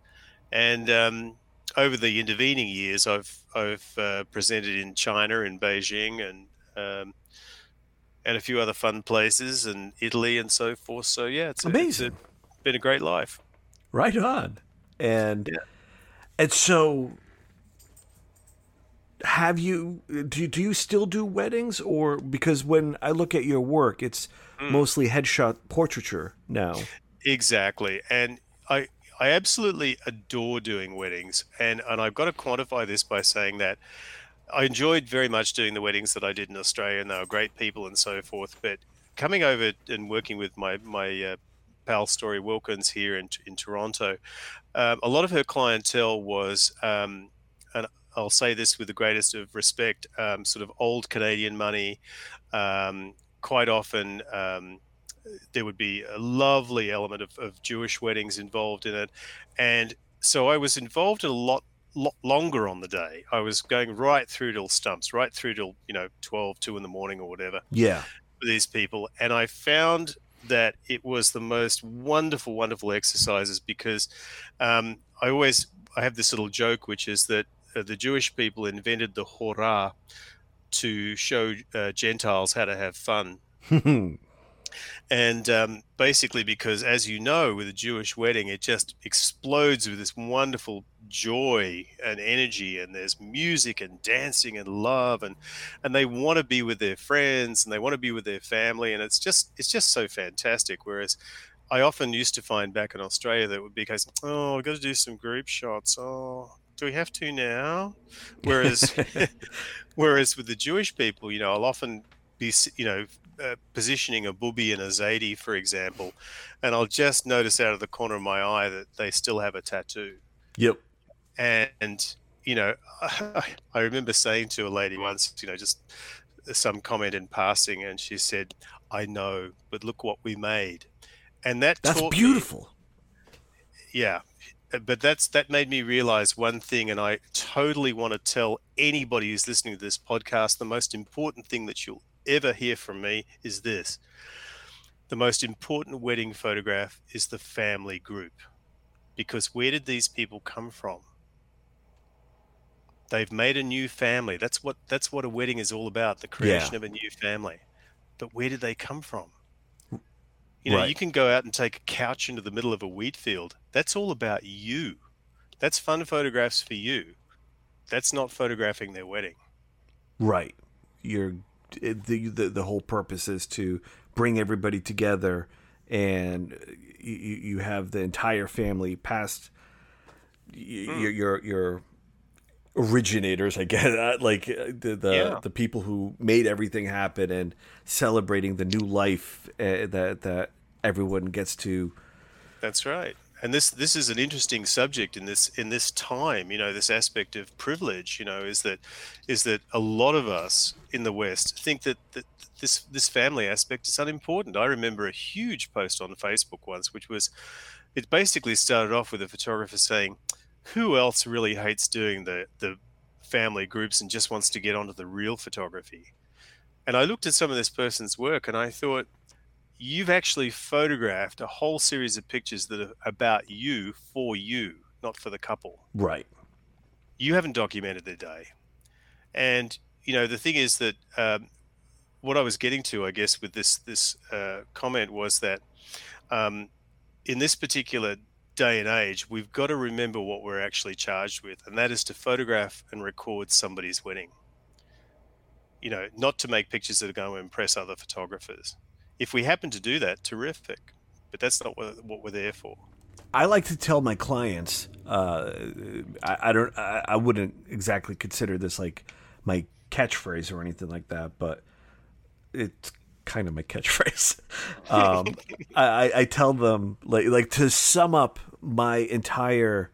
And um, over the intervening years, I've I've uh, presented in China, in Beijing, and um, and a few other fun places, and Italy and so forth. So yeah, it's amazing. A, it's a, been a great life. Right on. And yeah. and so have you do you, do you still do weddings or because when I look at your work it's mm. mostly headshot portraiture now. Exactly. And I I absolutely adore doing weddings and and I've got to quantify this by saying that I enjoyed very much doing the weddings that I did in Australia and they were great people and so forth but coming over and working with my my uh, pal Story Wilkins here in, in Toronto, um, a lot of her clientele was, um, and I'll say this with the greatest of respect, um, sort of old Canadian money. Um, quite often, um, there would be a lovely element of, of Jewish weddings involved in it. And so I was involved in a lot lot longer on the day. I was going right through till stumps, right through till, you know, 12, 2 in the morning or whatever. Yeah. these people. And I found that it was the most wonderful, wonderful exercises because um, I always I have this little joke, which is that uh, the Jewish people invented the hora to show uh, Gentiles how to have fun. and um, basically because as you know with a jewish wedding it just explodes with this wonderful joy and energy and there's music and dancing and love and and they want to be with their friends and they want to be with their family and it's just it's just so fantastic whereas I often used to find back in Australia that would be case, oh, I've got to do some group shots. Oh, do we have to now? Whereas, whereas with the Jewish people, you know, I'll often be, you know, uh, positioning a booby and a zaidi, for example, and I'll just notice out of the corner of my eye that they still have a tattoo. Yep. And you know, I remember saying to a lady once, you know, just some comment in passing, and she said, "I know, but look what we made," and that that's beautiful. Me, yeah, but that's that made me realize one thing, and I totally want to tell anybody who's listening to this podcast the most important thing that you'll ever hear from me is this: the most important wedding photograph is the family group, because where did these people come from? They've made a new family. That's what that's what a wedding is all about, the creation yeah. of a new family. But where did they come from? You know, right. you can go out and take a couch into the middle of a wheat field. That's all about you. That's fun photographs for you. That's not photographing their wedding. Right. You're the the, the whole purpose is to bring everybody together and you, you have the entire family past mm. your your your originators, I guess, like uh, the the, yeah. the, people who made everything happen and celebrating the new life uh, that that everyone gets to. That's right. And this this is an interesting subject in this in this time. You know, this aspect of privilege. You know, is that is that a lot of us in the West think that that this this family aspect is unimportant. I remember a huge post on Facebook once, which was it basically started off with a photographer saying who else really hates doing the the family groups and just wants to get onto the real photography? And I looked at some of this person's work and I thought, you've actually photographed a whole series of pictures that are about you for you, not for the couple. Right. You haven't documented their day. And, you know, the thing is that um, what I was getting to, I guess, with this, this uh, comment was that um, in this particular day and age, we've got to remember what we're actually charged with, and that is to photograph and record somebody's wedding. You know, not to make pictures that are going to impress other photographers. If we happen to do that, terrific, but that's not what, we're there for. I like to tell my clients, uh, I, I, don't, I, I wouldn't exactly consider this like my catchphrase or anything like that, but it's kind of my catchphrase. Um, I, I tell them like like to sum up my entire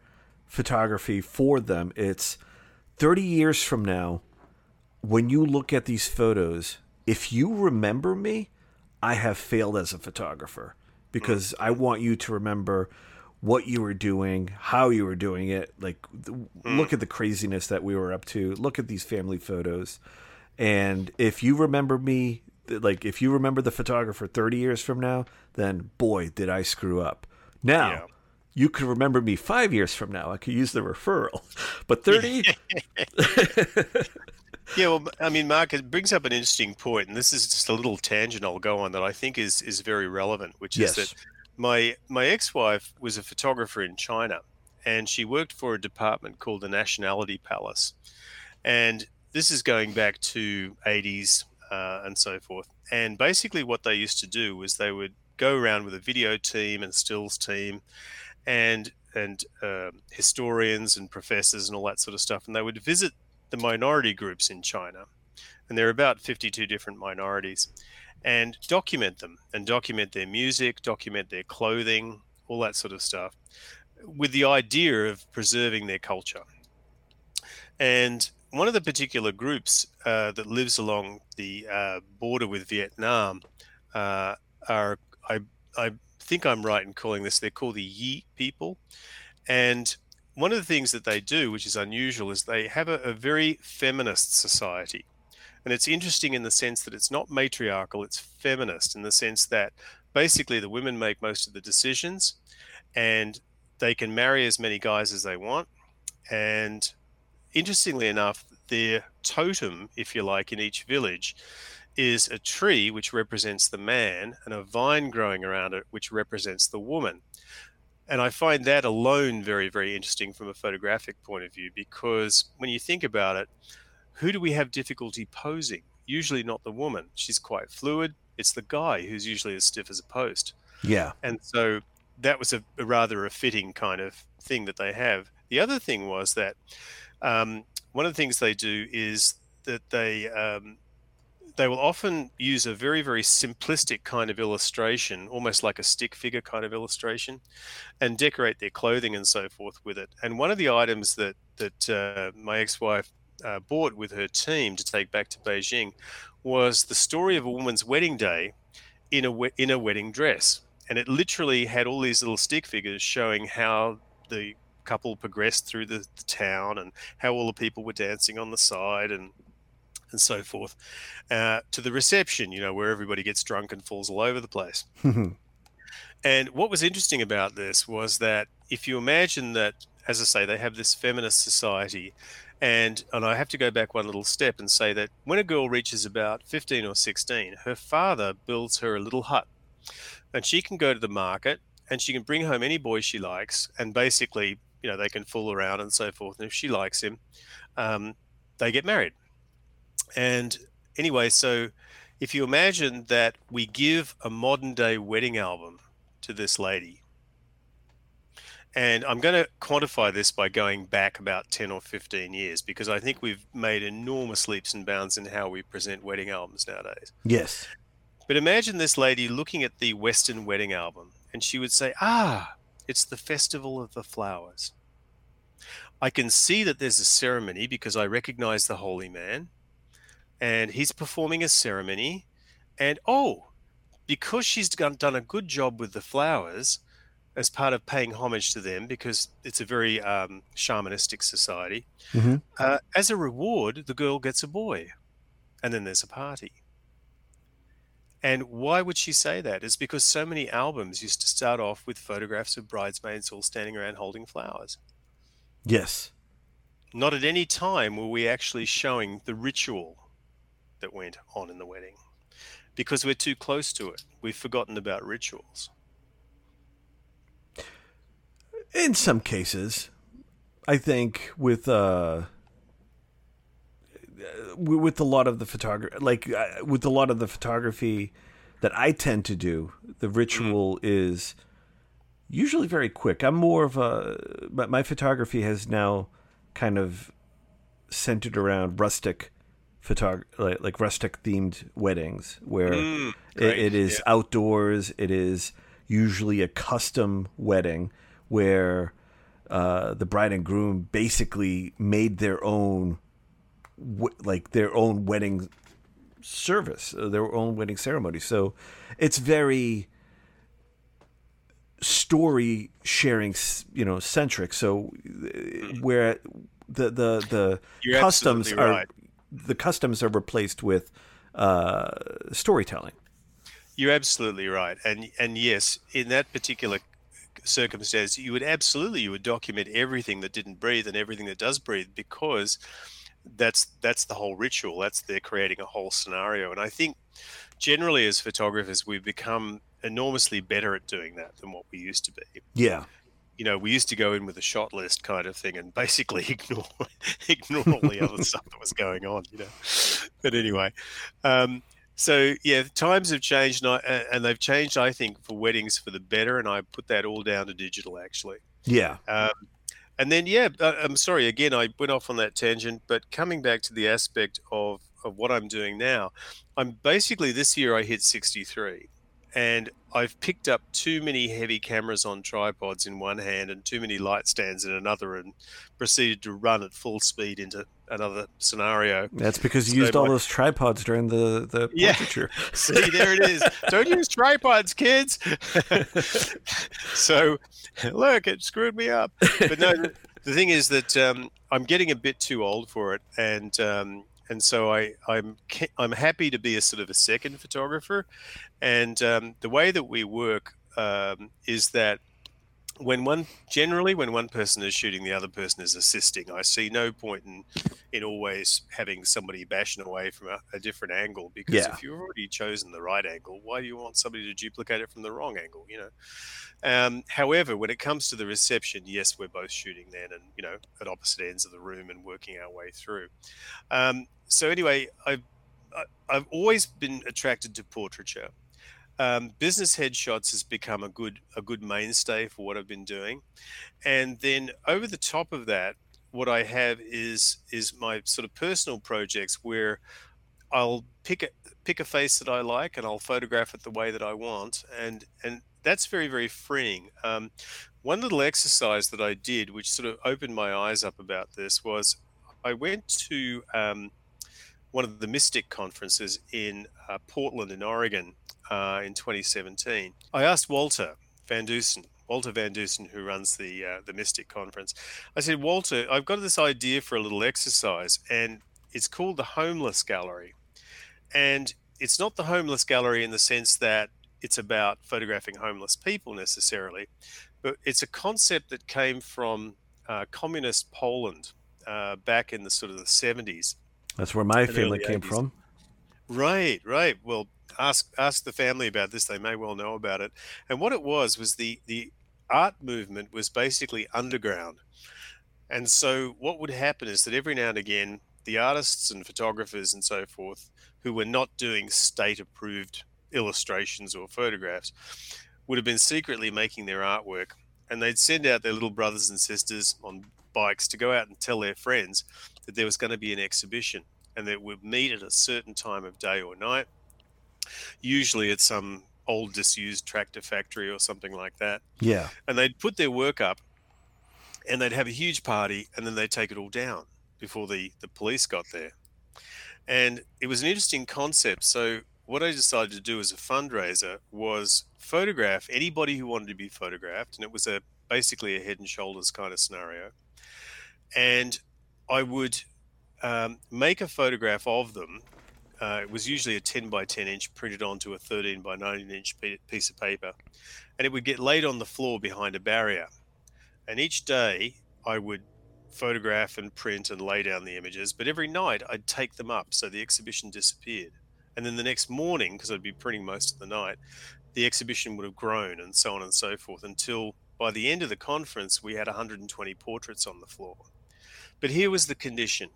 photography for them. It's thirty years from now. When you look at these photos, if you remember me, I have failed as a photographer because I want you to remember what you were doing, how you were doing it. Like, mm. look at the craziness that we were up to. Look at these family photos. And if you remember me like if you remember the photographer 30 years from now, then boy, did I screw up. Now, yeah. you could remember me 5 years from now. I could use the referral. But 30 Yeah, well, I mean, Mark, it brings up an interesting point, and this is just a little tangent I'll go on that I think is is very relevant, which yes. is that my my ex-wife was a photographer in China, and she worked for a department called the Nationality Palace, and this is going back to 80s uh, and so forth. And basically, what they used to do was they would go around with a video team and stills team, and and uh, historians and professors and all that sort of stuff, and they would visit the minority groups in China, and there are about 52 different minorities, and document them and document their music, document their clothing, all that sort of stuff, with the idea of preserving their culture. And one of the particular groups uh, that lives along the uh, border with Vietnam uh, are, I, I think I'm right in calling this, they're called the Yi people. And one of the things that they do, which is unusual, is they have a, a very feminist society. And it's interesting in the sense that it's not matriarchal, it's feminist in the sense that basically the women make most of the decisions and they can marry as many guys as they want. And interestingly enough, their totem, if you like, in each village is a tree which represents the man and a vine growing around it which represents the woman. And I find that alone very, very interesting from a photographic point of view because when you think about it, who do we have difficulty posing? Usually not the woman. She's quite fluid. It's the guy who's usually as stiff as a post. Yeah. And so that was a, a rather a fitting kind of thing that they have. The other thing was that um, one of the things they do is that they um, they will often use a very very simplistic kind of illustration almost like a stick figure kind of illustration and decorate their clothing and so forth with it. And one of the items that that uh, my ex-wife uh, bought with her team to take back to beijing was the story of a woman's wedding day in a in a wedding dress. And it literally had all these little stick figures showing how the couple progressed through the, the town and how all the people were dancing on the side and and so forth, uh, to the reception, you know, where everybody gets drunk and falls all over the place. and what was interesting about this was that if you imagine that, as I say, they have this feminist society, and and I have to go back one little step and say that when a girl reaches about 15 or 16, her father builds her a little hut, and she can go to the market and she can bring home any boy she likes, and basically, you know, they can fool around and so forth. And if she likes him, um, they get married. And anyway, so if you imagine that we give a modern day wedding album to this lady, and I'm going to quantify this by going back about 10 or 15 years because I think we've made enormous leaps and bounds in how we present wedding albums nowadays. Yes. But imagine this lady looking at the Western wedding album and she would say, Ah, it's the Festival of the Flowers. I can see that there's a ceremony because I recognize the holy man and he's performing a ceremony. And oh, because she's done, done a good job with the flowers as part of paying homage to them, because it's a very um, shamanistic society, mm-hmm. uh, as a reward, the girl gets a boy. And then there's a party. And why would she say that? It's because so many albums used to start off with photographs of bridesmaids all standing around holding flowers. Yes. Not at any time were we actually showing the ritual that went on in the wedding because we're too close to it. We've forgotten about rituals. In some cases, I think with uh, with a lot of the photography, like uh, with a lot of the photography that I tend to do, the ritual mm. is usually very quick. I'm more of a but my photography has now kind of centered around rustic photog like, like rustic themed weddings where mm, it, it is yeah. outdoors. It is usually a custom wedding where uh, the bride and groom basically made their own like their own wedding service, uh, their own wedding ceremony. So it's very story sharing, you know, centric. So uh, where the the the You're customs are right the customs are replaced with uh, storytelling. You're absolutely right, and and yes, in that particular circumstance, you would absolutely you would document everything that didn't breathe and everything that does breathe because that's that's the whole ritual. That's they're creating a whole scenario, and I think generally as photographers we've become enormously better at doing that than what we used to be. Yeah you know, we used to go in with a shot list kind of thing and basically ignore ignore all the other stuff that was going on, you know. But anyway, um, so yeah, times have changed, and, I, and, they've changed, I think, for weddings for the better. And I put that all down to digital, actually. Yeah. Um, and then yeah, uh, I'm sorry again, I went off on that tangent, but coming back to the aspect of of what I'm doing now, I'm basically this year I hit 63 and I've picked up too many heavy cameras on tripods in one hand and too many light stands in another, and proceeded to run at full speed into another scenario. That's because you so used all those tripods during the the yeah. portraiture. See, there it is. Don't use tripods, kids. so, look, it screwed me up. But no, the, the thing is that um, I'm getting a bit too old for it, and um, and so I, I'm I'm happy to be a sort of a second photographer, and um, the way that we work um, is that when one generally when one person is shooting, the other person is assisting. I see no point in in always having somebody bashing away from a, a different angle because yeah. if you've already chosen the right angle, why do you want somebody to duplicate it from the wrong angle? You know. Um, however, when it comes to the reception, yes, we're both shooting then, and you know, at opposite ends of the room and working our way through. Um, so anyway, I've I've always been attracted to portraiture. Um, business headshots has become a good a good mainstay for what I've been doing, and then over the top of that, what I have is is my sort of personal projects where I'll pick a pick a face that I like and I'll photograph it the way that I want, and and that's very very freeing. Um, one little exercise that I did, which sort of opened my eyes up about this, was I went to um, one of the Mystic conferences in uh, Portland, in Oregon, uh, in 2017. I asked Walter Van Dusen, Walter Van Dusen, who runs the uh, the Mystic conference. I said, Walter, I've got this idea for a little exercise, and it's called the Homeless Gallery. And it's not the homeless gallery in the sense that it's about photographing homeless people necessarily, but it's a concept that came from uh, communist Poland uh, back in the sort of the 70s. That's where my family came 80s. from. Right, right. Well, ask ask the family about this. They may well know about it. And what it was was the the art movement was basically underground. And so what would happen is that every now and again, the artists and photographers and so forth who were not doing state approved illustrations or photographs would have been secretly making their artwork and they'd send out their little brothers and sisters on bikes to go out and tell their friends that there was going to be an exhibition and that would meet at a certain time of day or night usually at some old disused tractor factory or something like that yeah and they'd put their work up and they'd have a huge party and then they'd take it all down before the the police got there and it was an interesting concept so what I decided to do as a fundraiser was photograph anybody who wanted to be photographed, and it was a basically a head and shoulders kind of scenario. And I would um, make a photograph of them. Uh, it was usually a 10 by 10 inch printed onto a 13 by 19 inch piece of paper, and it would get laid on the floor behind a barrier. And each day I would photograph and print and lay down the images, but every night I'd take them up so the exhibition disappeared. And then the next morning, because I'd be printing most of the night, the exhibition would have grown and so on and so forth until by the end of the conference, we had 120 portraits on the floor. But here was the condition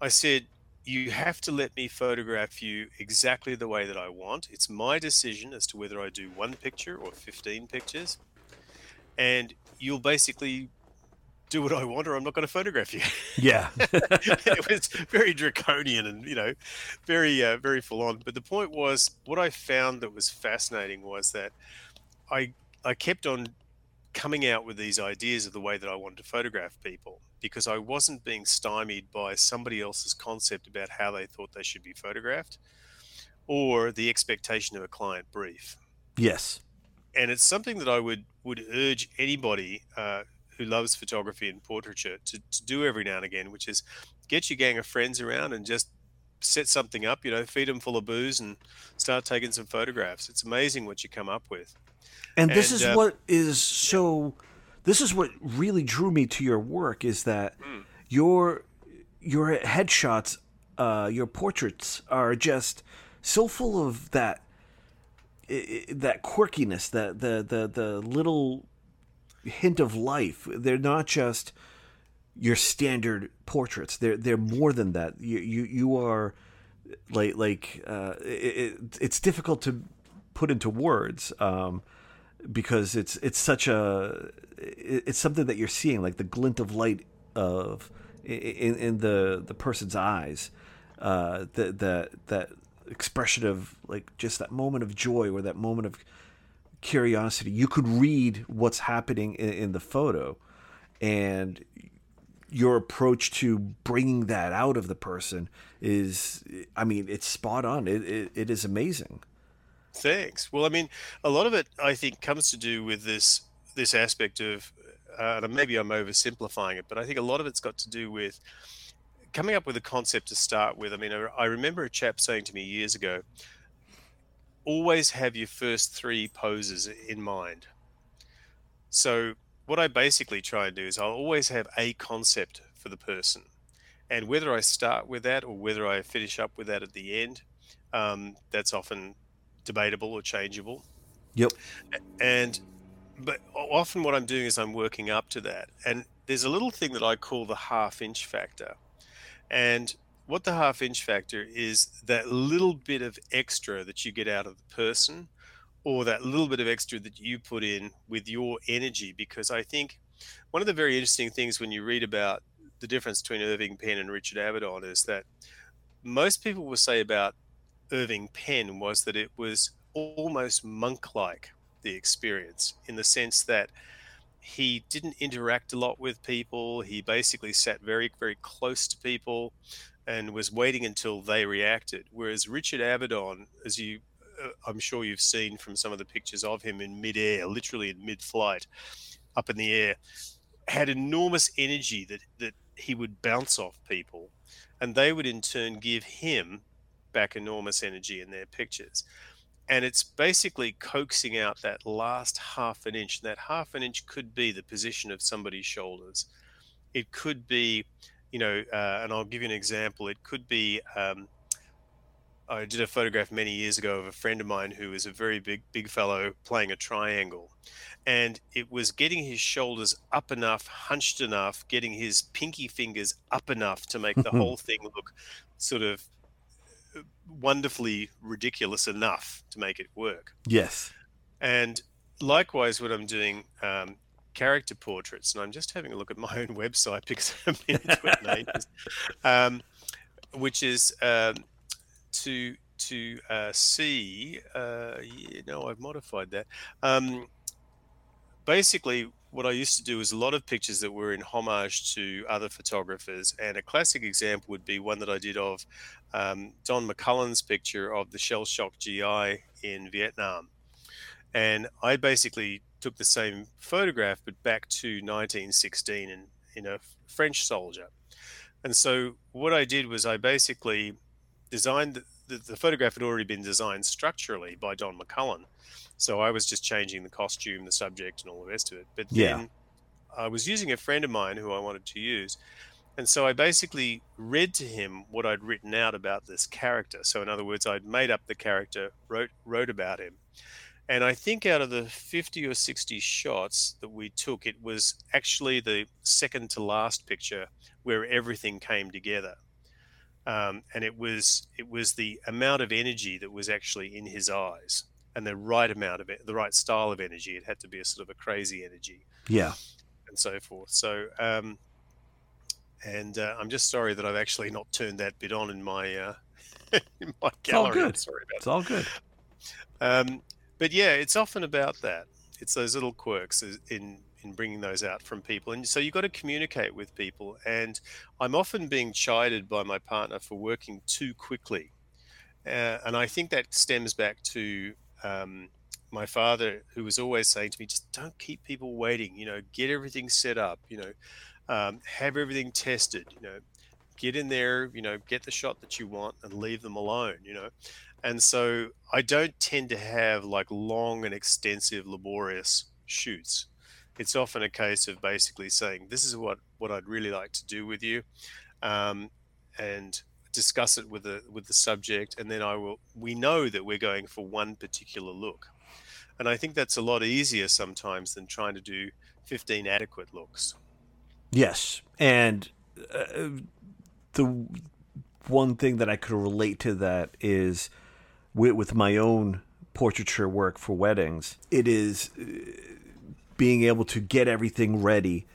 I said, You have to let me photograph you exactly the way that I want. It's my decision as to whether I do one picture or 15 pictures. And you'll basically do what I want or I'm not going to photograph you. Yeah. it was very draconian and, you know, very, uh, very full on. But the point was, what I found that was fascinating was that I, I kept on coming out with these ideas of the way that I wanted to photograph people because I wasn't being stymied by somebody else's concept about how they thought they should be photographed or the expectation of a client brief. Yes. And it's something that I would, would urge anybody uh, who loves photography and portraiture to, to do every now and again, which is get your gang of friends around and just set something up, you know, feed them full of booze and start taking some photographs. It's amazing what you come up with. And, and this is uh, what is so this is what really drew me to your work is that mm. your your headshots uh, your portraits are just so full of that that quirkiness that the the the little hint of life. They're not just your standard portraits. They're they're more than that. You you, you are like like uh, it, it's difficult to put into words um, because it's it's such a it's something that you're seeing like the glint of light of in, in the the person's eyes uh, that that that expression of like just that moment of joy or that moment of curiosity. You could read what's happening in, in the photo, and your approach to bringing that out of the person is, I mean, it's spot on. It, it, it is amazing. Thanks. Well, I mean, a lot of it, I think, comes to do with this this aspect of, uh, and maybe I'm oversimplifying it, but I think a lot of it's got to do with coming up with a concept to start with. I mean, I remember a chap saying to me years ago, always have your first three poses in mind. So, what I basically try and do is I'll always have a concept for the person. And whether I start with that or whether I finish up with that at the end, um, that's often debatable or changeable. Yep. And, but often what I'm doing is I'm working up to that. And there's a little thing that I call the half inch factor. And what the half inch factor is that little bit of extra that you get out of the person or that little bit of extra that you put in with your energy because i think one of the very interesting things when you read about the difference between irving penn and richard avedon is that most people will say about Irving Penn was that it was almost monk like the experience in the sense that he didn't interact a lot with people. He basically sat very, very close to people and was waiting until they reacted. Whereas Richard Avedon, as you, uh, I'm sure you've seen from some of the pictures of him in midair, literally in mid-flight, up in the air, had enormous energy that that he would bounce off people, and they would in turn give him back enormous energy in their pictures and it's basically coaxing out that last half an inch. That half an inch could be the position of somebody's shoulders. It could be, you know, uh, and I'll give you an example. It could be. Um, I did a photograph many years ago of a friend of mine who was a very big, big fellow playing a triangle, and it was getting his shoulders up enough, hunched enough, getting his pinky fingers up enough to make the whole thing look sort of wonderfully ridiculous enough to make it work. Yes. And likewise, when I'm doing um, character portraits, and I'm just having a look at my own website because been into it ages, um, which is um, to to uh, see. Uh, yeah, no, I've modified that. Um, basically, what I used to do is a lot of pictures that were in homage to other photographers. And a classic example would be one that I did of um, Don McCullin's picture of the shell shock GI in Vietnam. And I basically took the same photograph, but back to 1916 in, in a French soldier. And so what I did was I basically designed the, the photograph had already been designed structurally by Don McCullin so I was just changing the costume, the subject, and all the rest of it. But yeah. then I was using a friend of mine who I wanted to use. And so I basically read to him what I'd written out about this character. So in other words, I'd made up the character, wrote wrote about him. And I think out of the 50 or 60 shots that we took, it was actually the second to last picture where everything came together. Um, and it was it was the amount of energy that was actually in his eyes and the right amount of it, the right style of energy. It had to be a sort of a crazy energy. Yeah. And so forth. So, um, and uh, I'm just sorry that I've actually not turned that bit on in my uh, in my gallery. It's all good. I'm sorry about it's all good. Um, but yeah, it's often about that. It's those little quirks in in bringing those out from people, and so you've got to communicate with people. And I'm often being chided by my partner for working too quickly, uh, and I think that stems back to um, my father, who was always saying to me, just don't keep people waiting, you know, get everything set up, you know, um, have everything tested, you know, get in there, you know, get the shot that you want and leave them alone, you know. And so I don't tend to have like long and extensive, laborious shoots. It's often a case of basically saying, this is what, what I'd really like to do with you. Um, and discuss it with the with the subject, and then I will. We know that we're going for one particular look, and I think that's a lot easier sometimes than trying to do fifteen adequate looks. Yes, and uh, the one thing that I could relate to that is with, with my own portraiture work for weddings. It is uh, being able to get everything ready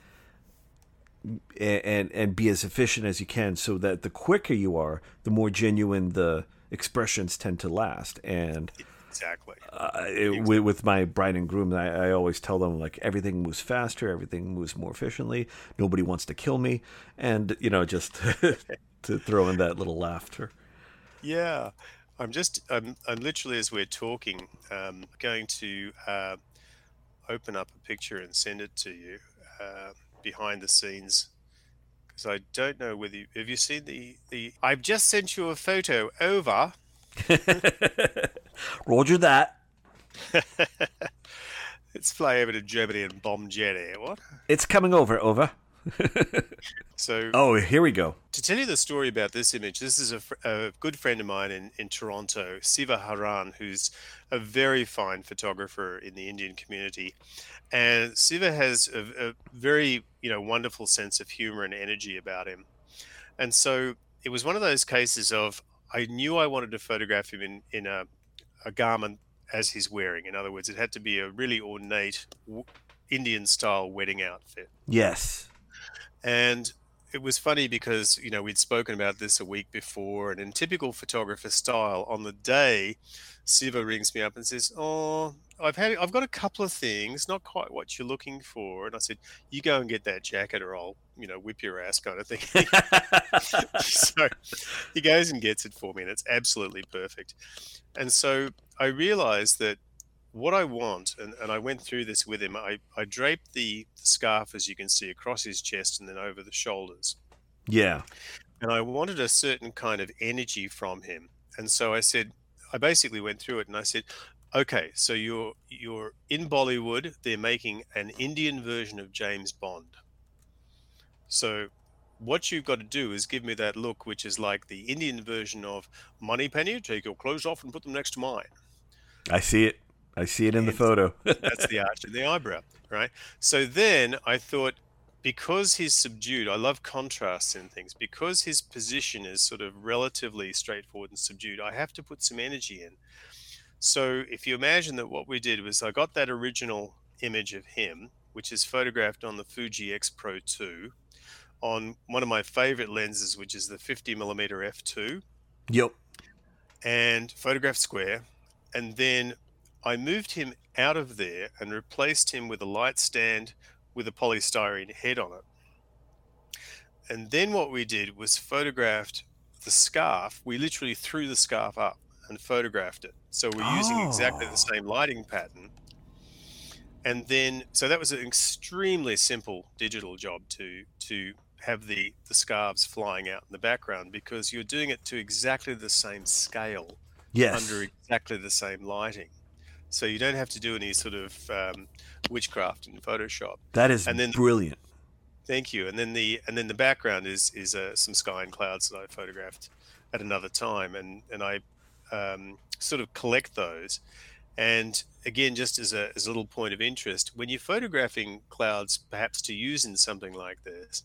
and and be as efficient as you can so that the quicker you are the more genuine the expressions tend to last. And exactly, uh, it, exactly. With, with, my bride and groom I, I, always tell them like everything moves faster everything moves more efficiently. Nobody wants to kill me. And you know just to throw in that little laughter. Yeah. I'm just i'm, I'm literally as we're talking um, going to uh, open up a picture and send it to you uh, behind the scenes because I don't know whether you, have you seen the the. I've just sent you a photo. Over. Roger that. Let's fly over to Germany and bomb Jenny. What? It's coming over. Over. so. Oh, here we go. To tell you the story about this image, this is a, a good friend of mine in, in Toronto, Siva Haran, who's a very fine photographer in the Indian community. And Siva has a, a very, you know, wonderful sense of humor and energy about him. And so it was one of those cases of I knew I wanted to photograph him in, in a, a garment as he's wearing. In other words, it had to be a really ornate Indian style wedding outfit. Yes. And it was funny because you know we'd spoken about this a week before, and in typical photographer style, on the day, Siva rings me up and says, "Oh, I've had I've got a couple of things, not quite what you're looking for." And I said, "You go and get that jacket, or I'll you know whip your ass," kind of thing. so he goes and gets it for me, and it's absolutely perfect. And so I realized that what I want, and, and I went through this with him, I, I draped the, the scarf, as you can see, across his chest and then over the shoulders. Yeah. And I wanted a certain kind of energy from him. And so I said, I basically went through it and I said, okay, so you're you're in Bollywood, they're making an Indian version of James Bond. So what you've got to do is give me that look, which is like the Indian version of Moneypenny, take your clothes off and put them next to mine. I see it. I see it in the photo. that's the arch in the eyebrow, right? So then I thought, because he's subdued, I love contrasts in things. Because his position is sort of relatively straightforward and subdued, I have to put some energy in. So if you imagine that what we did was I got that original image of him, which is photographed on the Fuji X Pro 2 on one of my favorite lenses, which is the 50 millimeter f2. Yep. And photographed square. And then I moved him out of there and replaced him with a light stand with a polystyrene head on it. And then what we did was photographed the scarf. We literally threw the scarf up and photographed it. So we're oh. using exactly the oh. same lighting pattern. And then, so that was an extremely simple digital job to to have the the scarves flying out in the background because you're doing it to exactly the same scale, yes. under exactly the same lighting so you don't have to do any sort of um, witchcraft in Photoshop. That is and then brilliant. Thank you. And then the and then the background is is uh, some sky and clouds that I photographed at another time, and and I um, sort of collect those. And again, just as a, as a little point of interest, when you're photographing clouds, perhaps to use in something like this,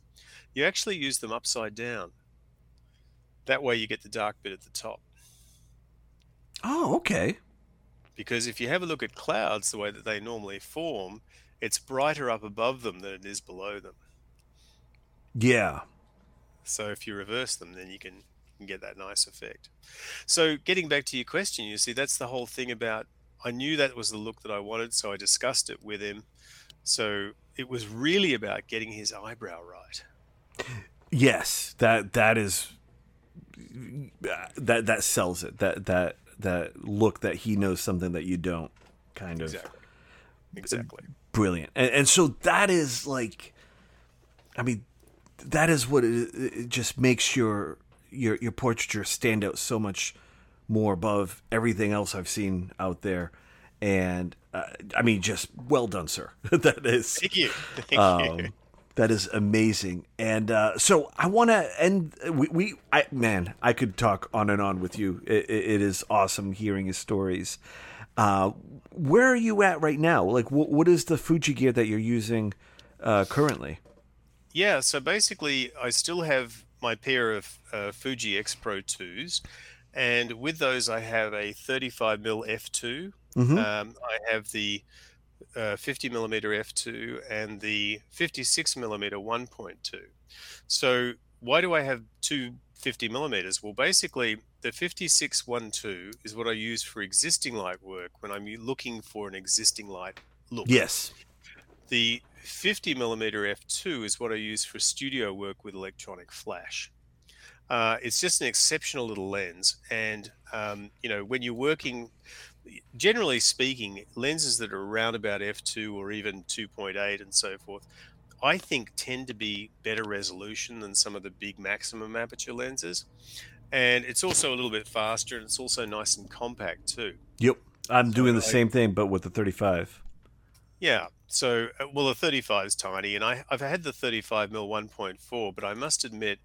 you actually use them upside down. That way, you get the dark bit at the top. Oh, okay because if you have a look at clouds the way that they normally form, it's brighter up above them than it is below them. Yeah. So if you reverse them, then you can, can get that nice effect. So getting back to your question, you see, that's the whole thing about. I knew that was the look that I wanted, so I discussed it with him. So it was really about getting his eyebrow right. Yes, that that is that that sells it. That that that look that he knows something that you don't, kind of. Exactly. Exactly. Brilliant. And, and so that is like, I mean, that is what it, it just makes your your your portraiture stand out so much more above everything else I've seen out there. And uh, I mean, just well done, sir. that is. Thank you. Thank um, you. That is amazing. And uh, so I want to end. We, we, I, man, I could talk on and on with you. it, it is awesome hearing his stories. Uh, where are you at right now? Like, what, what is the Fuji gear that you're using uh, currently? Yeah, so basically, I still have my pair of uh, Fuji X Pro 2s, and with those, I have a 35 mm f2. Mm-hmm. Um, I have the uh, 50 millimeter f2 and the 56 millimeter 1.2. So why do I have two 50 millimeters? Well, basically, the 56 1.2 is what I use for existing light work when I'm looking for an existing light look. Yes. The 50 millimeter f2 is what I use for studio work with electronic flash. Uh, it's just an exceptional little lens, and um, you know when you're working generally speaking, lenses that are around about f2 or even 2.8 and so forth, I think tend to be better resolution than some of the big maximum aperture lenses. And it's also a little bit faster and it's also nice and compact too. Yep. I'm so doing the I, same thing, but with the 35. Yeah. So, uh, well, the 35 is tiny, and I, I've had the 35 mil 1.4, but I must admit,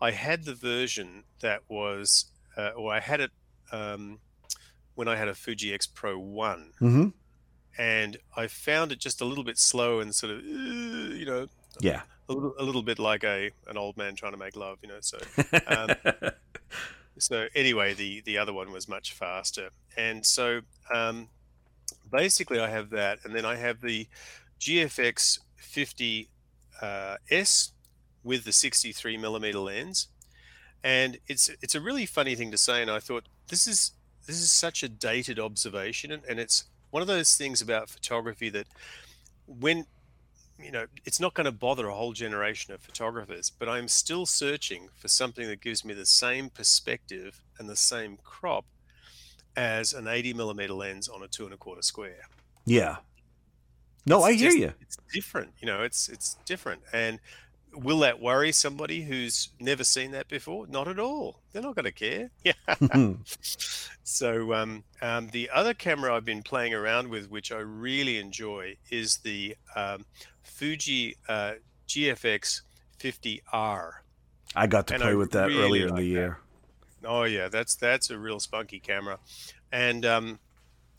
I had the version that was, uh, or I had it um, when I had a Fuji X Pro One, mm-hmm. and I found it just a little bit slow and sort of, you know, yeah, a little, a little bit like a an old man trying to make love, you know. So, um, so anyway, the the other one was much faster, and so um, basically I have that, and then I have the GFX 50 uh, S with the 63 millimeter lens, and it's it's a really funny thing to say. And I thought this is this is such a dated observation, and, and it's one of those things about photography that when you know it's not going to bother a whole generation of photographers but i'm still searching for something that gives me the same perspective and the same crop as an 80 millimeter lens on a two and a quarter square Yeah. No, it's I hear just you. it's different you know it's it's different and will that worry somebody who's never seen that before? Not at all. They're not going to care. Yeah. So um, um, the other camera i've been playing around with which i really enjoy is the um, fuji uh, gfx 50r I got to And play I with that really earlier in the that. year. Oh yeah, that's that's a real spunky camera, and um,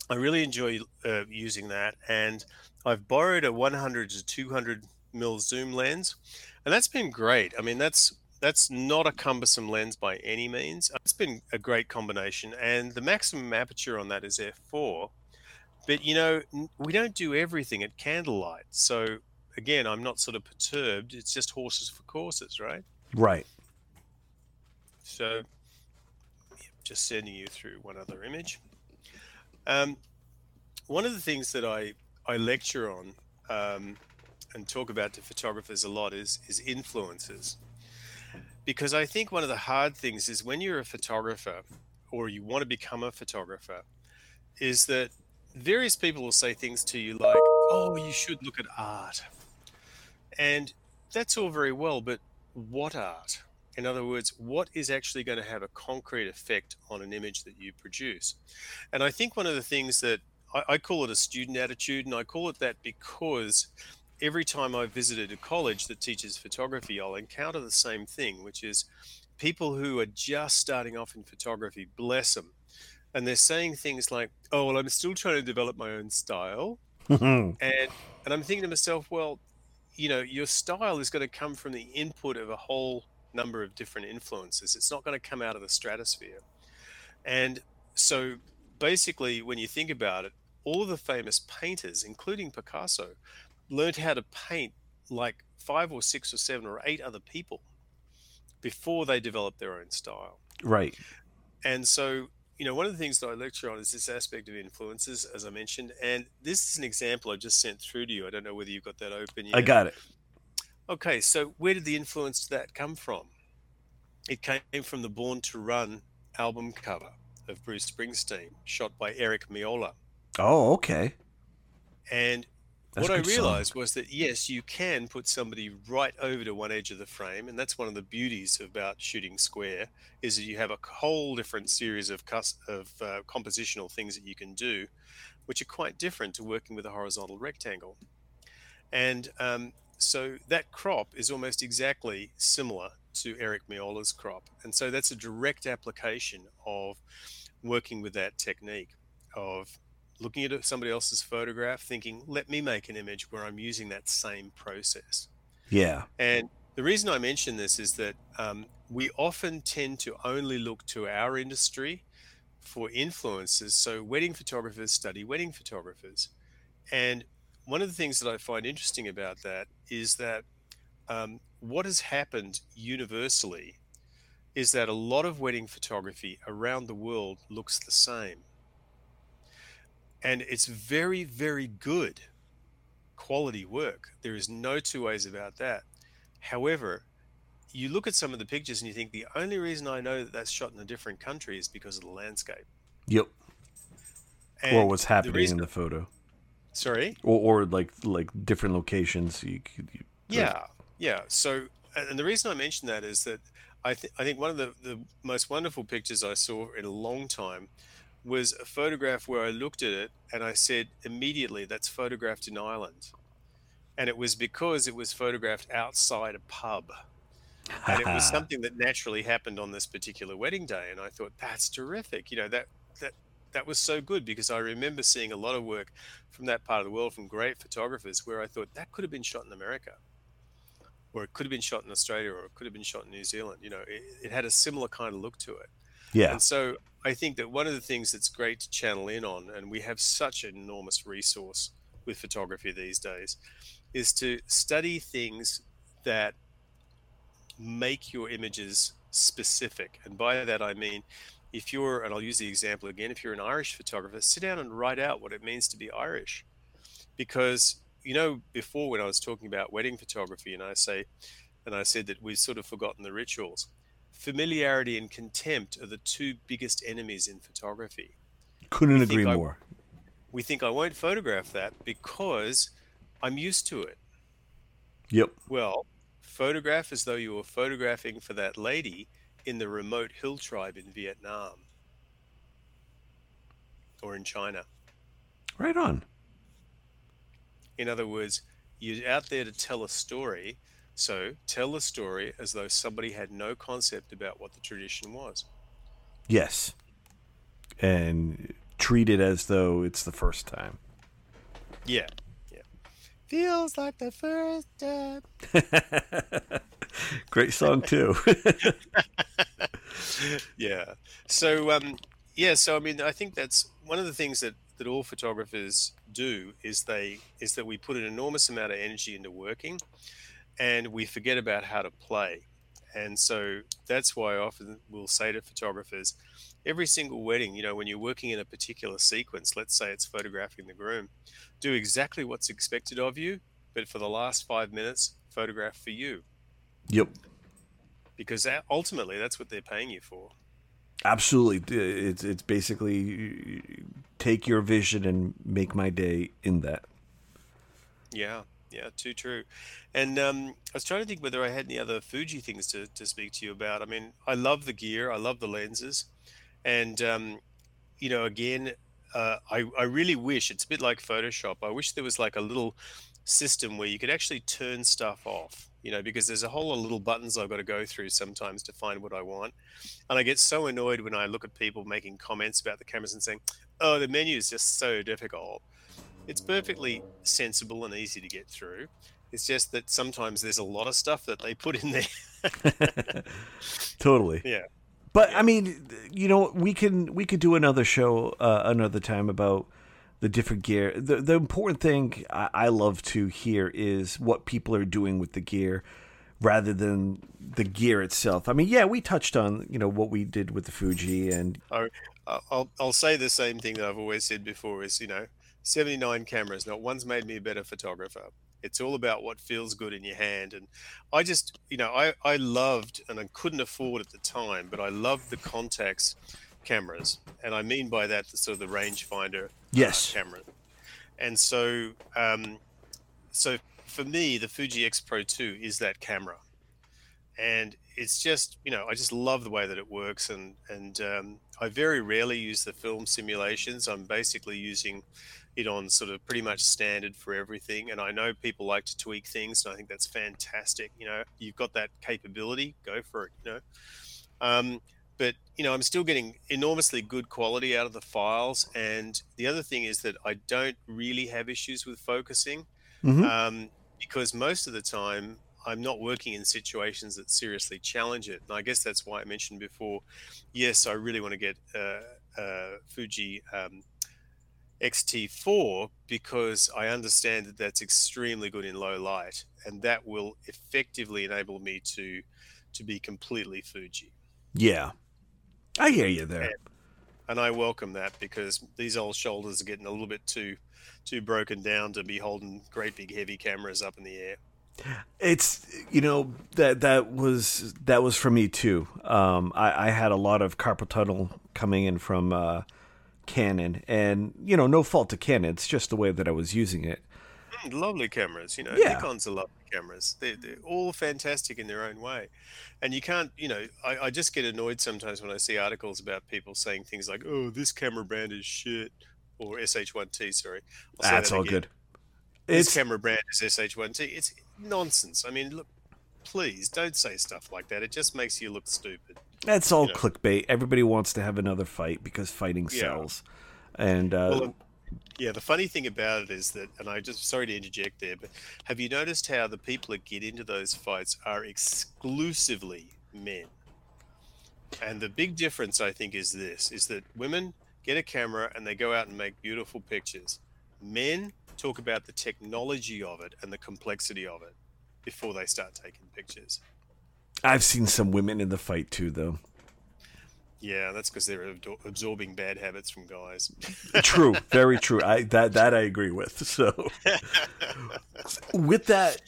I really enjoy uh, using that. And I've borrowed a 100 to 200 mil zoom lens, and that's been great. I mean, that's that's not a cumbersome lens by any means. It's been a great combination, and the maximum aperture on that is f4. But you know, we don't do everything at candlelight, so again, I'm not sort of perturbed. It's just horses for courses, right? Right. So, just sending you through one other image. Um, one of the things that I, I lecture on um, and talk about to photographers a lot is, is influences. Because I think one of the hard things is when you're a photographer or you want to become a photographer, is that various people will say things to you like, oh, you should look at art. And that's all very well, but what art? In other words, what is actually going to have a concrete effect on an image that you produce? And I think one of the things that I, I call it a student attitude, and I call it that because every time I've visited a college that teaches photography, I'll encounter the same thing, which is people who are just starting off in photography, bless them. And they're saying things like, oh, well, I'm still trying to develop my own style and and I'm thinking to myself, well, you know, your style is going to come from the input of a whole number of different influences. It's not going to come out of the stratosphere. And so basically, when you think about it, all of the famous painters, including Picasso, learned how to paint like five or six or seven or eight other people before they developed their own style. right. And so, you know, one of the things that I lecture on is this aspect of influences, as I mentioned. And this is an example I just sent through to you. I don't know whether you've got that open yet. I got it. Okay, so where did the influence to that come from? It came from the Born to Run album cover of Bruce Springsteen, shot by Eric Meola. Oh, okay. And That's what I realized was that yes, you can put somebody right over to one edge of the frame, and that's one of the beauties about shooting square is that you have a whole different series of cus- of uh, compositional things that you can do, which are quite different to working with a horizontal rectangle. And um, so that crop is almost exactly similar to Eric Meola's crop, and so that's a direct application of working with that technique of looking at somebody else's photograph, thinking, let me make an image where I'm using that same process. Yeah. And the reason I mention this is that um, we often tend to only look to our industry for influences. So, wedding photographers study wedding photographers. And one of the things that I find interesting about that is that um, what has happened universally is that a lot of wedding photography around the world looks the same and it's very very good quality work there is no two ways about that however you look at some of the pictures and you think the only reason i know that that's shot in a different country is because of the landscape Yep. and or what's happening reason- in the photo, sorry or or like like different locations. You, could- you, Yeah, yeah. So, and and the reason I mention that is that I, th- I think one of the, the most wonderful pictures I saw in a long time was a photograph where I looked at it and I said immediately, that's photographed in Ireland. And it was because it was photographed outside a pub. And it was something that naturally happened on this particular wedding day. And I thought, that's terrific. You know, that, that, that was so good because I remember seeing a lot of work from that part of the world from great photographers where I thought that could have been shot in America or it could have been shot in Australia or it could have been shot in New Zealand. You know, it, it had a similar kind of look to it. yeah. And so I think that one of the things that's great to channel in on, and we have such an enormous resource with photography these days, is to study things that make your images specific. And by that, I mean, if you're, and I'll use the example again, if you're an Irish photographer, sit down and write out what it means to be Irish. Because, you know, before when I was talking about wedding photography, and I say, and I said that we've sort of forgotten the rituals, familiarity and contempt are the two biggest enemies in photography. Couldn't We agree think I- more. We think I won't photograph that because I'm used to it. Yep. Well, photograph as though you were photographing for that lady in the remote hill tribe in Vietnam or in China. Right on. In other words, you're out there to tell a story. So tell the story as though somebody had no concept about what the tradition was. Yes. And treat it as though it's the first time. Yeah. Yeah. Feels like the first time. Great song too. yeah. So um, yeah. So I mean, I think that's one of the things that that all photographers do is they is that we put an enormous amount of energy into working, and we forget about how to play. And so that's why I often will say to photographers, every single wedding, you know, when you're working in a particular sequence, let's say it's photographing the groom, do exactly what's expected of you, but for the last five minutes, photograph for you, yep. because that, ultimately that's what they're paying you for. Absolutely. It's it's basically take your vision and make my day in that. Yeah, yeah, too true. And um, I was trying to think whether I had any other Fuji things to, to speak to you about. I mean, I love the gear, I love the lenses, and um, you know, again, uh, I I really wish it's a bit like Photoshop. I wish there was like a little system where you could actually turn stuff off. You know, because there's a whole lot of little buttons I've got to go through sometimes to find what I want, and I get so annoyed when I look at people making comments about the cameras and saying, "Oh, the menu is just so difficult." It's perfectly sensible and easy to get through. It's just that sometimes there's a lot of stuff that they put in there. Totally. Yeah. But Yeah. I mean, you know, we can we could do another show uh, another time about the different gear. The the important thing I, I love to hear is what people are doing with the gear rather than the gear itself. I mean, yeah, we touched on, you know, what we did with the Fuji and I, I'll, I'll say the same thing that I've always said before is, you know, 79 cameras, not one's made me a better photographer. It's all about what feels good in your hand. And I just, you know, I, I loved, and I couldn't afford at the time, but I loved the Contax cameras. And I mean by that, the sort of the rangefinder Yes. camera. And so, um, so for me, the Fuji X Pro 2 is that camera, and it's just you know I just love the way that it works, and and um, I very rarely use the film simulations. I'm basically using it on sort of pretty much standard for everything, and I know people like to tweak things, and I think that's fantastic. You know, you've got that capability, go for it. You know. Um, but you know i'm still getting enormously good quality out of the files and the other thing is that i don't really have issues with focusing Mhm. um, because most of the time i'm not working in situations that seriously challenge it and i guess that's why i mentioned before yes i really want to get uh, uh, fuji um, xt4 because i understand that that's extremely good in low light and that will effectively enable me to to be completely fuji yeah. I hear you there. and I welcome that because these old shoulders are getting a little bit too too broken down to be holding great big heavy cameras up in the air. It's you know that that was that was for me too. Um, I, I had a lot of carpal tunnel coming in from uh, Canon, and you know, no fault to Canon. It's just the way that I was using it. Mm, lovely cameras, you know. Yeah. Nikon's are lovely cameras. They're, they're all fantastic in their own way, and you can't, you know. I, I just get annoyed sometimes when I see articles about people saying things like, "Oh, this camera brand is shit," or SH1T. Sorry, I'll That's that all good. This It's camera brand is SH1T. It's nonsense. I mean, look, please don't say stuff like that. It just makes you look stupid. That's all you know. clickbait. Everybody wants to have another fight because fighting Yeah. sells. And uh, Well, yeah, the funny thing about it is that, and I just sorry to interject there, but have you noticed how the people that get into those fights are exclusively men? And the big difference, I think, is this: is that women get a camera and they go out and make beautiful pictures. Men talk about the technology of it and the complexity of it before they start taking pictures. I've seen some women in the fight too, though. Yeah, that's because they're absorbing bad habits from guys. true, very true. I that that I agree with. So, with that,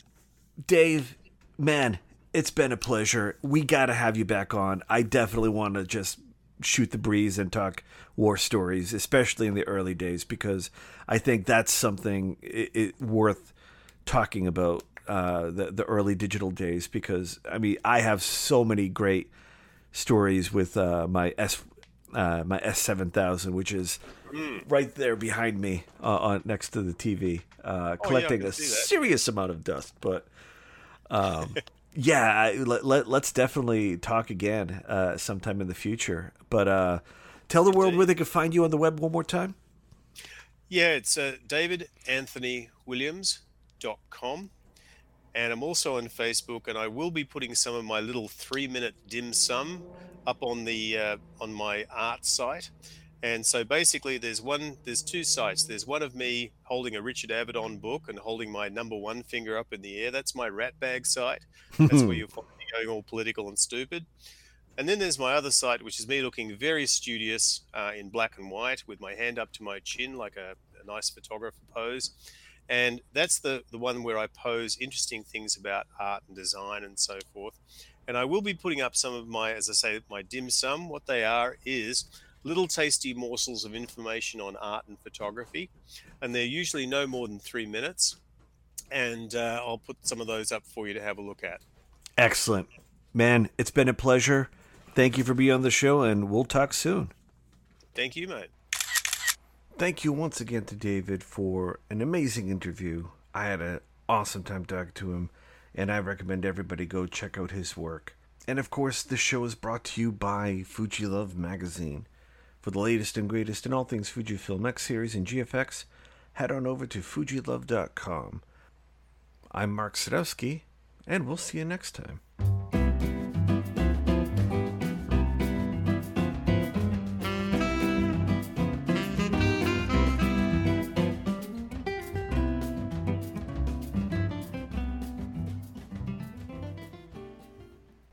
Dave, man, it's been a pleasure. We got to have you back on. I definitely want to just shoot the breeze and talk war stories, especially in the early days, because I think that's something it, it worth talking about. Uh, the the early digital days, because I mean, I have so many great stories with uh, my S uh, my S seven thousand, which is mm. right there behind me uh, on next to the TV, uh, collecting oh, yeah, a serious amount of dust. But um, yeah, I, let, let, us definitely talk again uh, sometime in the future. But uh, tell the world where they can find you on the web one more time. Yeah, it's uh, davidanthonywilliams.com and I'm also on Facebook, and I will be putting some of my little three-minute dim sum up on the uh, on my art site. And so basically, there's one, there's two sites. There's one of me holding a Richard Avedon book and holding my number one finger up in the air. That's my rat bag site. That's where you'll find me going all political and stupid. And then there's my other site, which is me looking very studious uh, in black and white with my hand up to my chin, like a, a nice photographer pose and that's the the one where I pose interesting things about art and design and so forth. And I will be putting up some of my, as I say, my dim sum. What they are is little tasty morsels of information on art and photography, and they're usually no more than three minutes. And uh, I'll put some of those up for you to have a look at. Excellent, man. It's been a pleasure. Thank you for being on the show, and we'll talk soon. Thank you, mate. Thank you once again to David for an amazing interview. I had an awesome time talking to him, and I recommend everybody go check out his work. And of course, this show is brought to you by Fuji Love Magazine. For the latest and greatest in all things Fujifilm X series and GFX, head on over to fujilove.com. I'm Mark Sadowski, and we'll see you next time.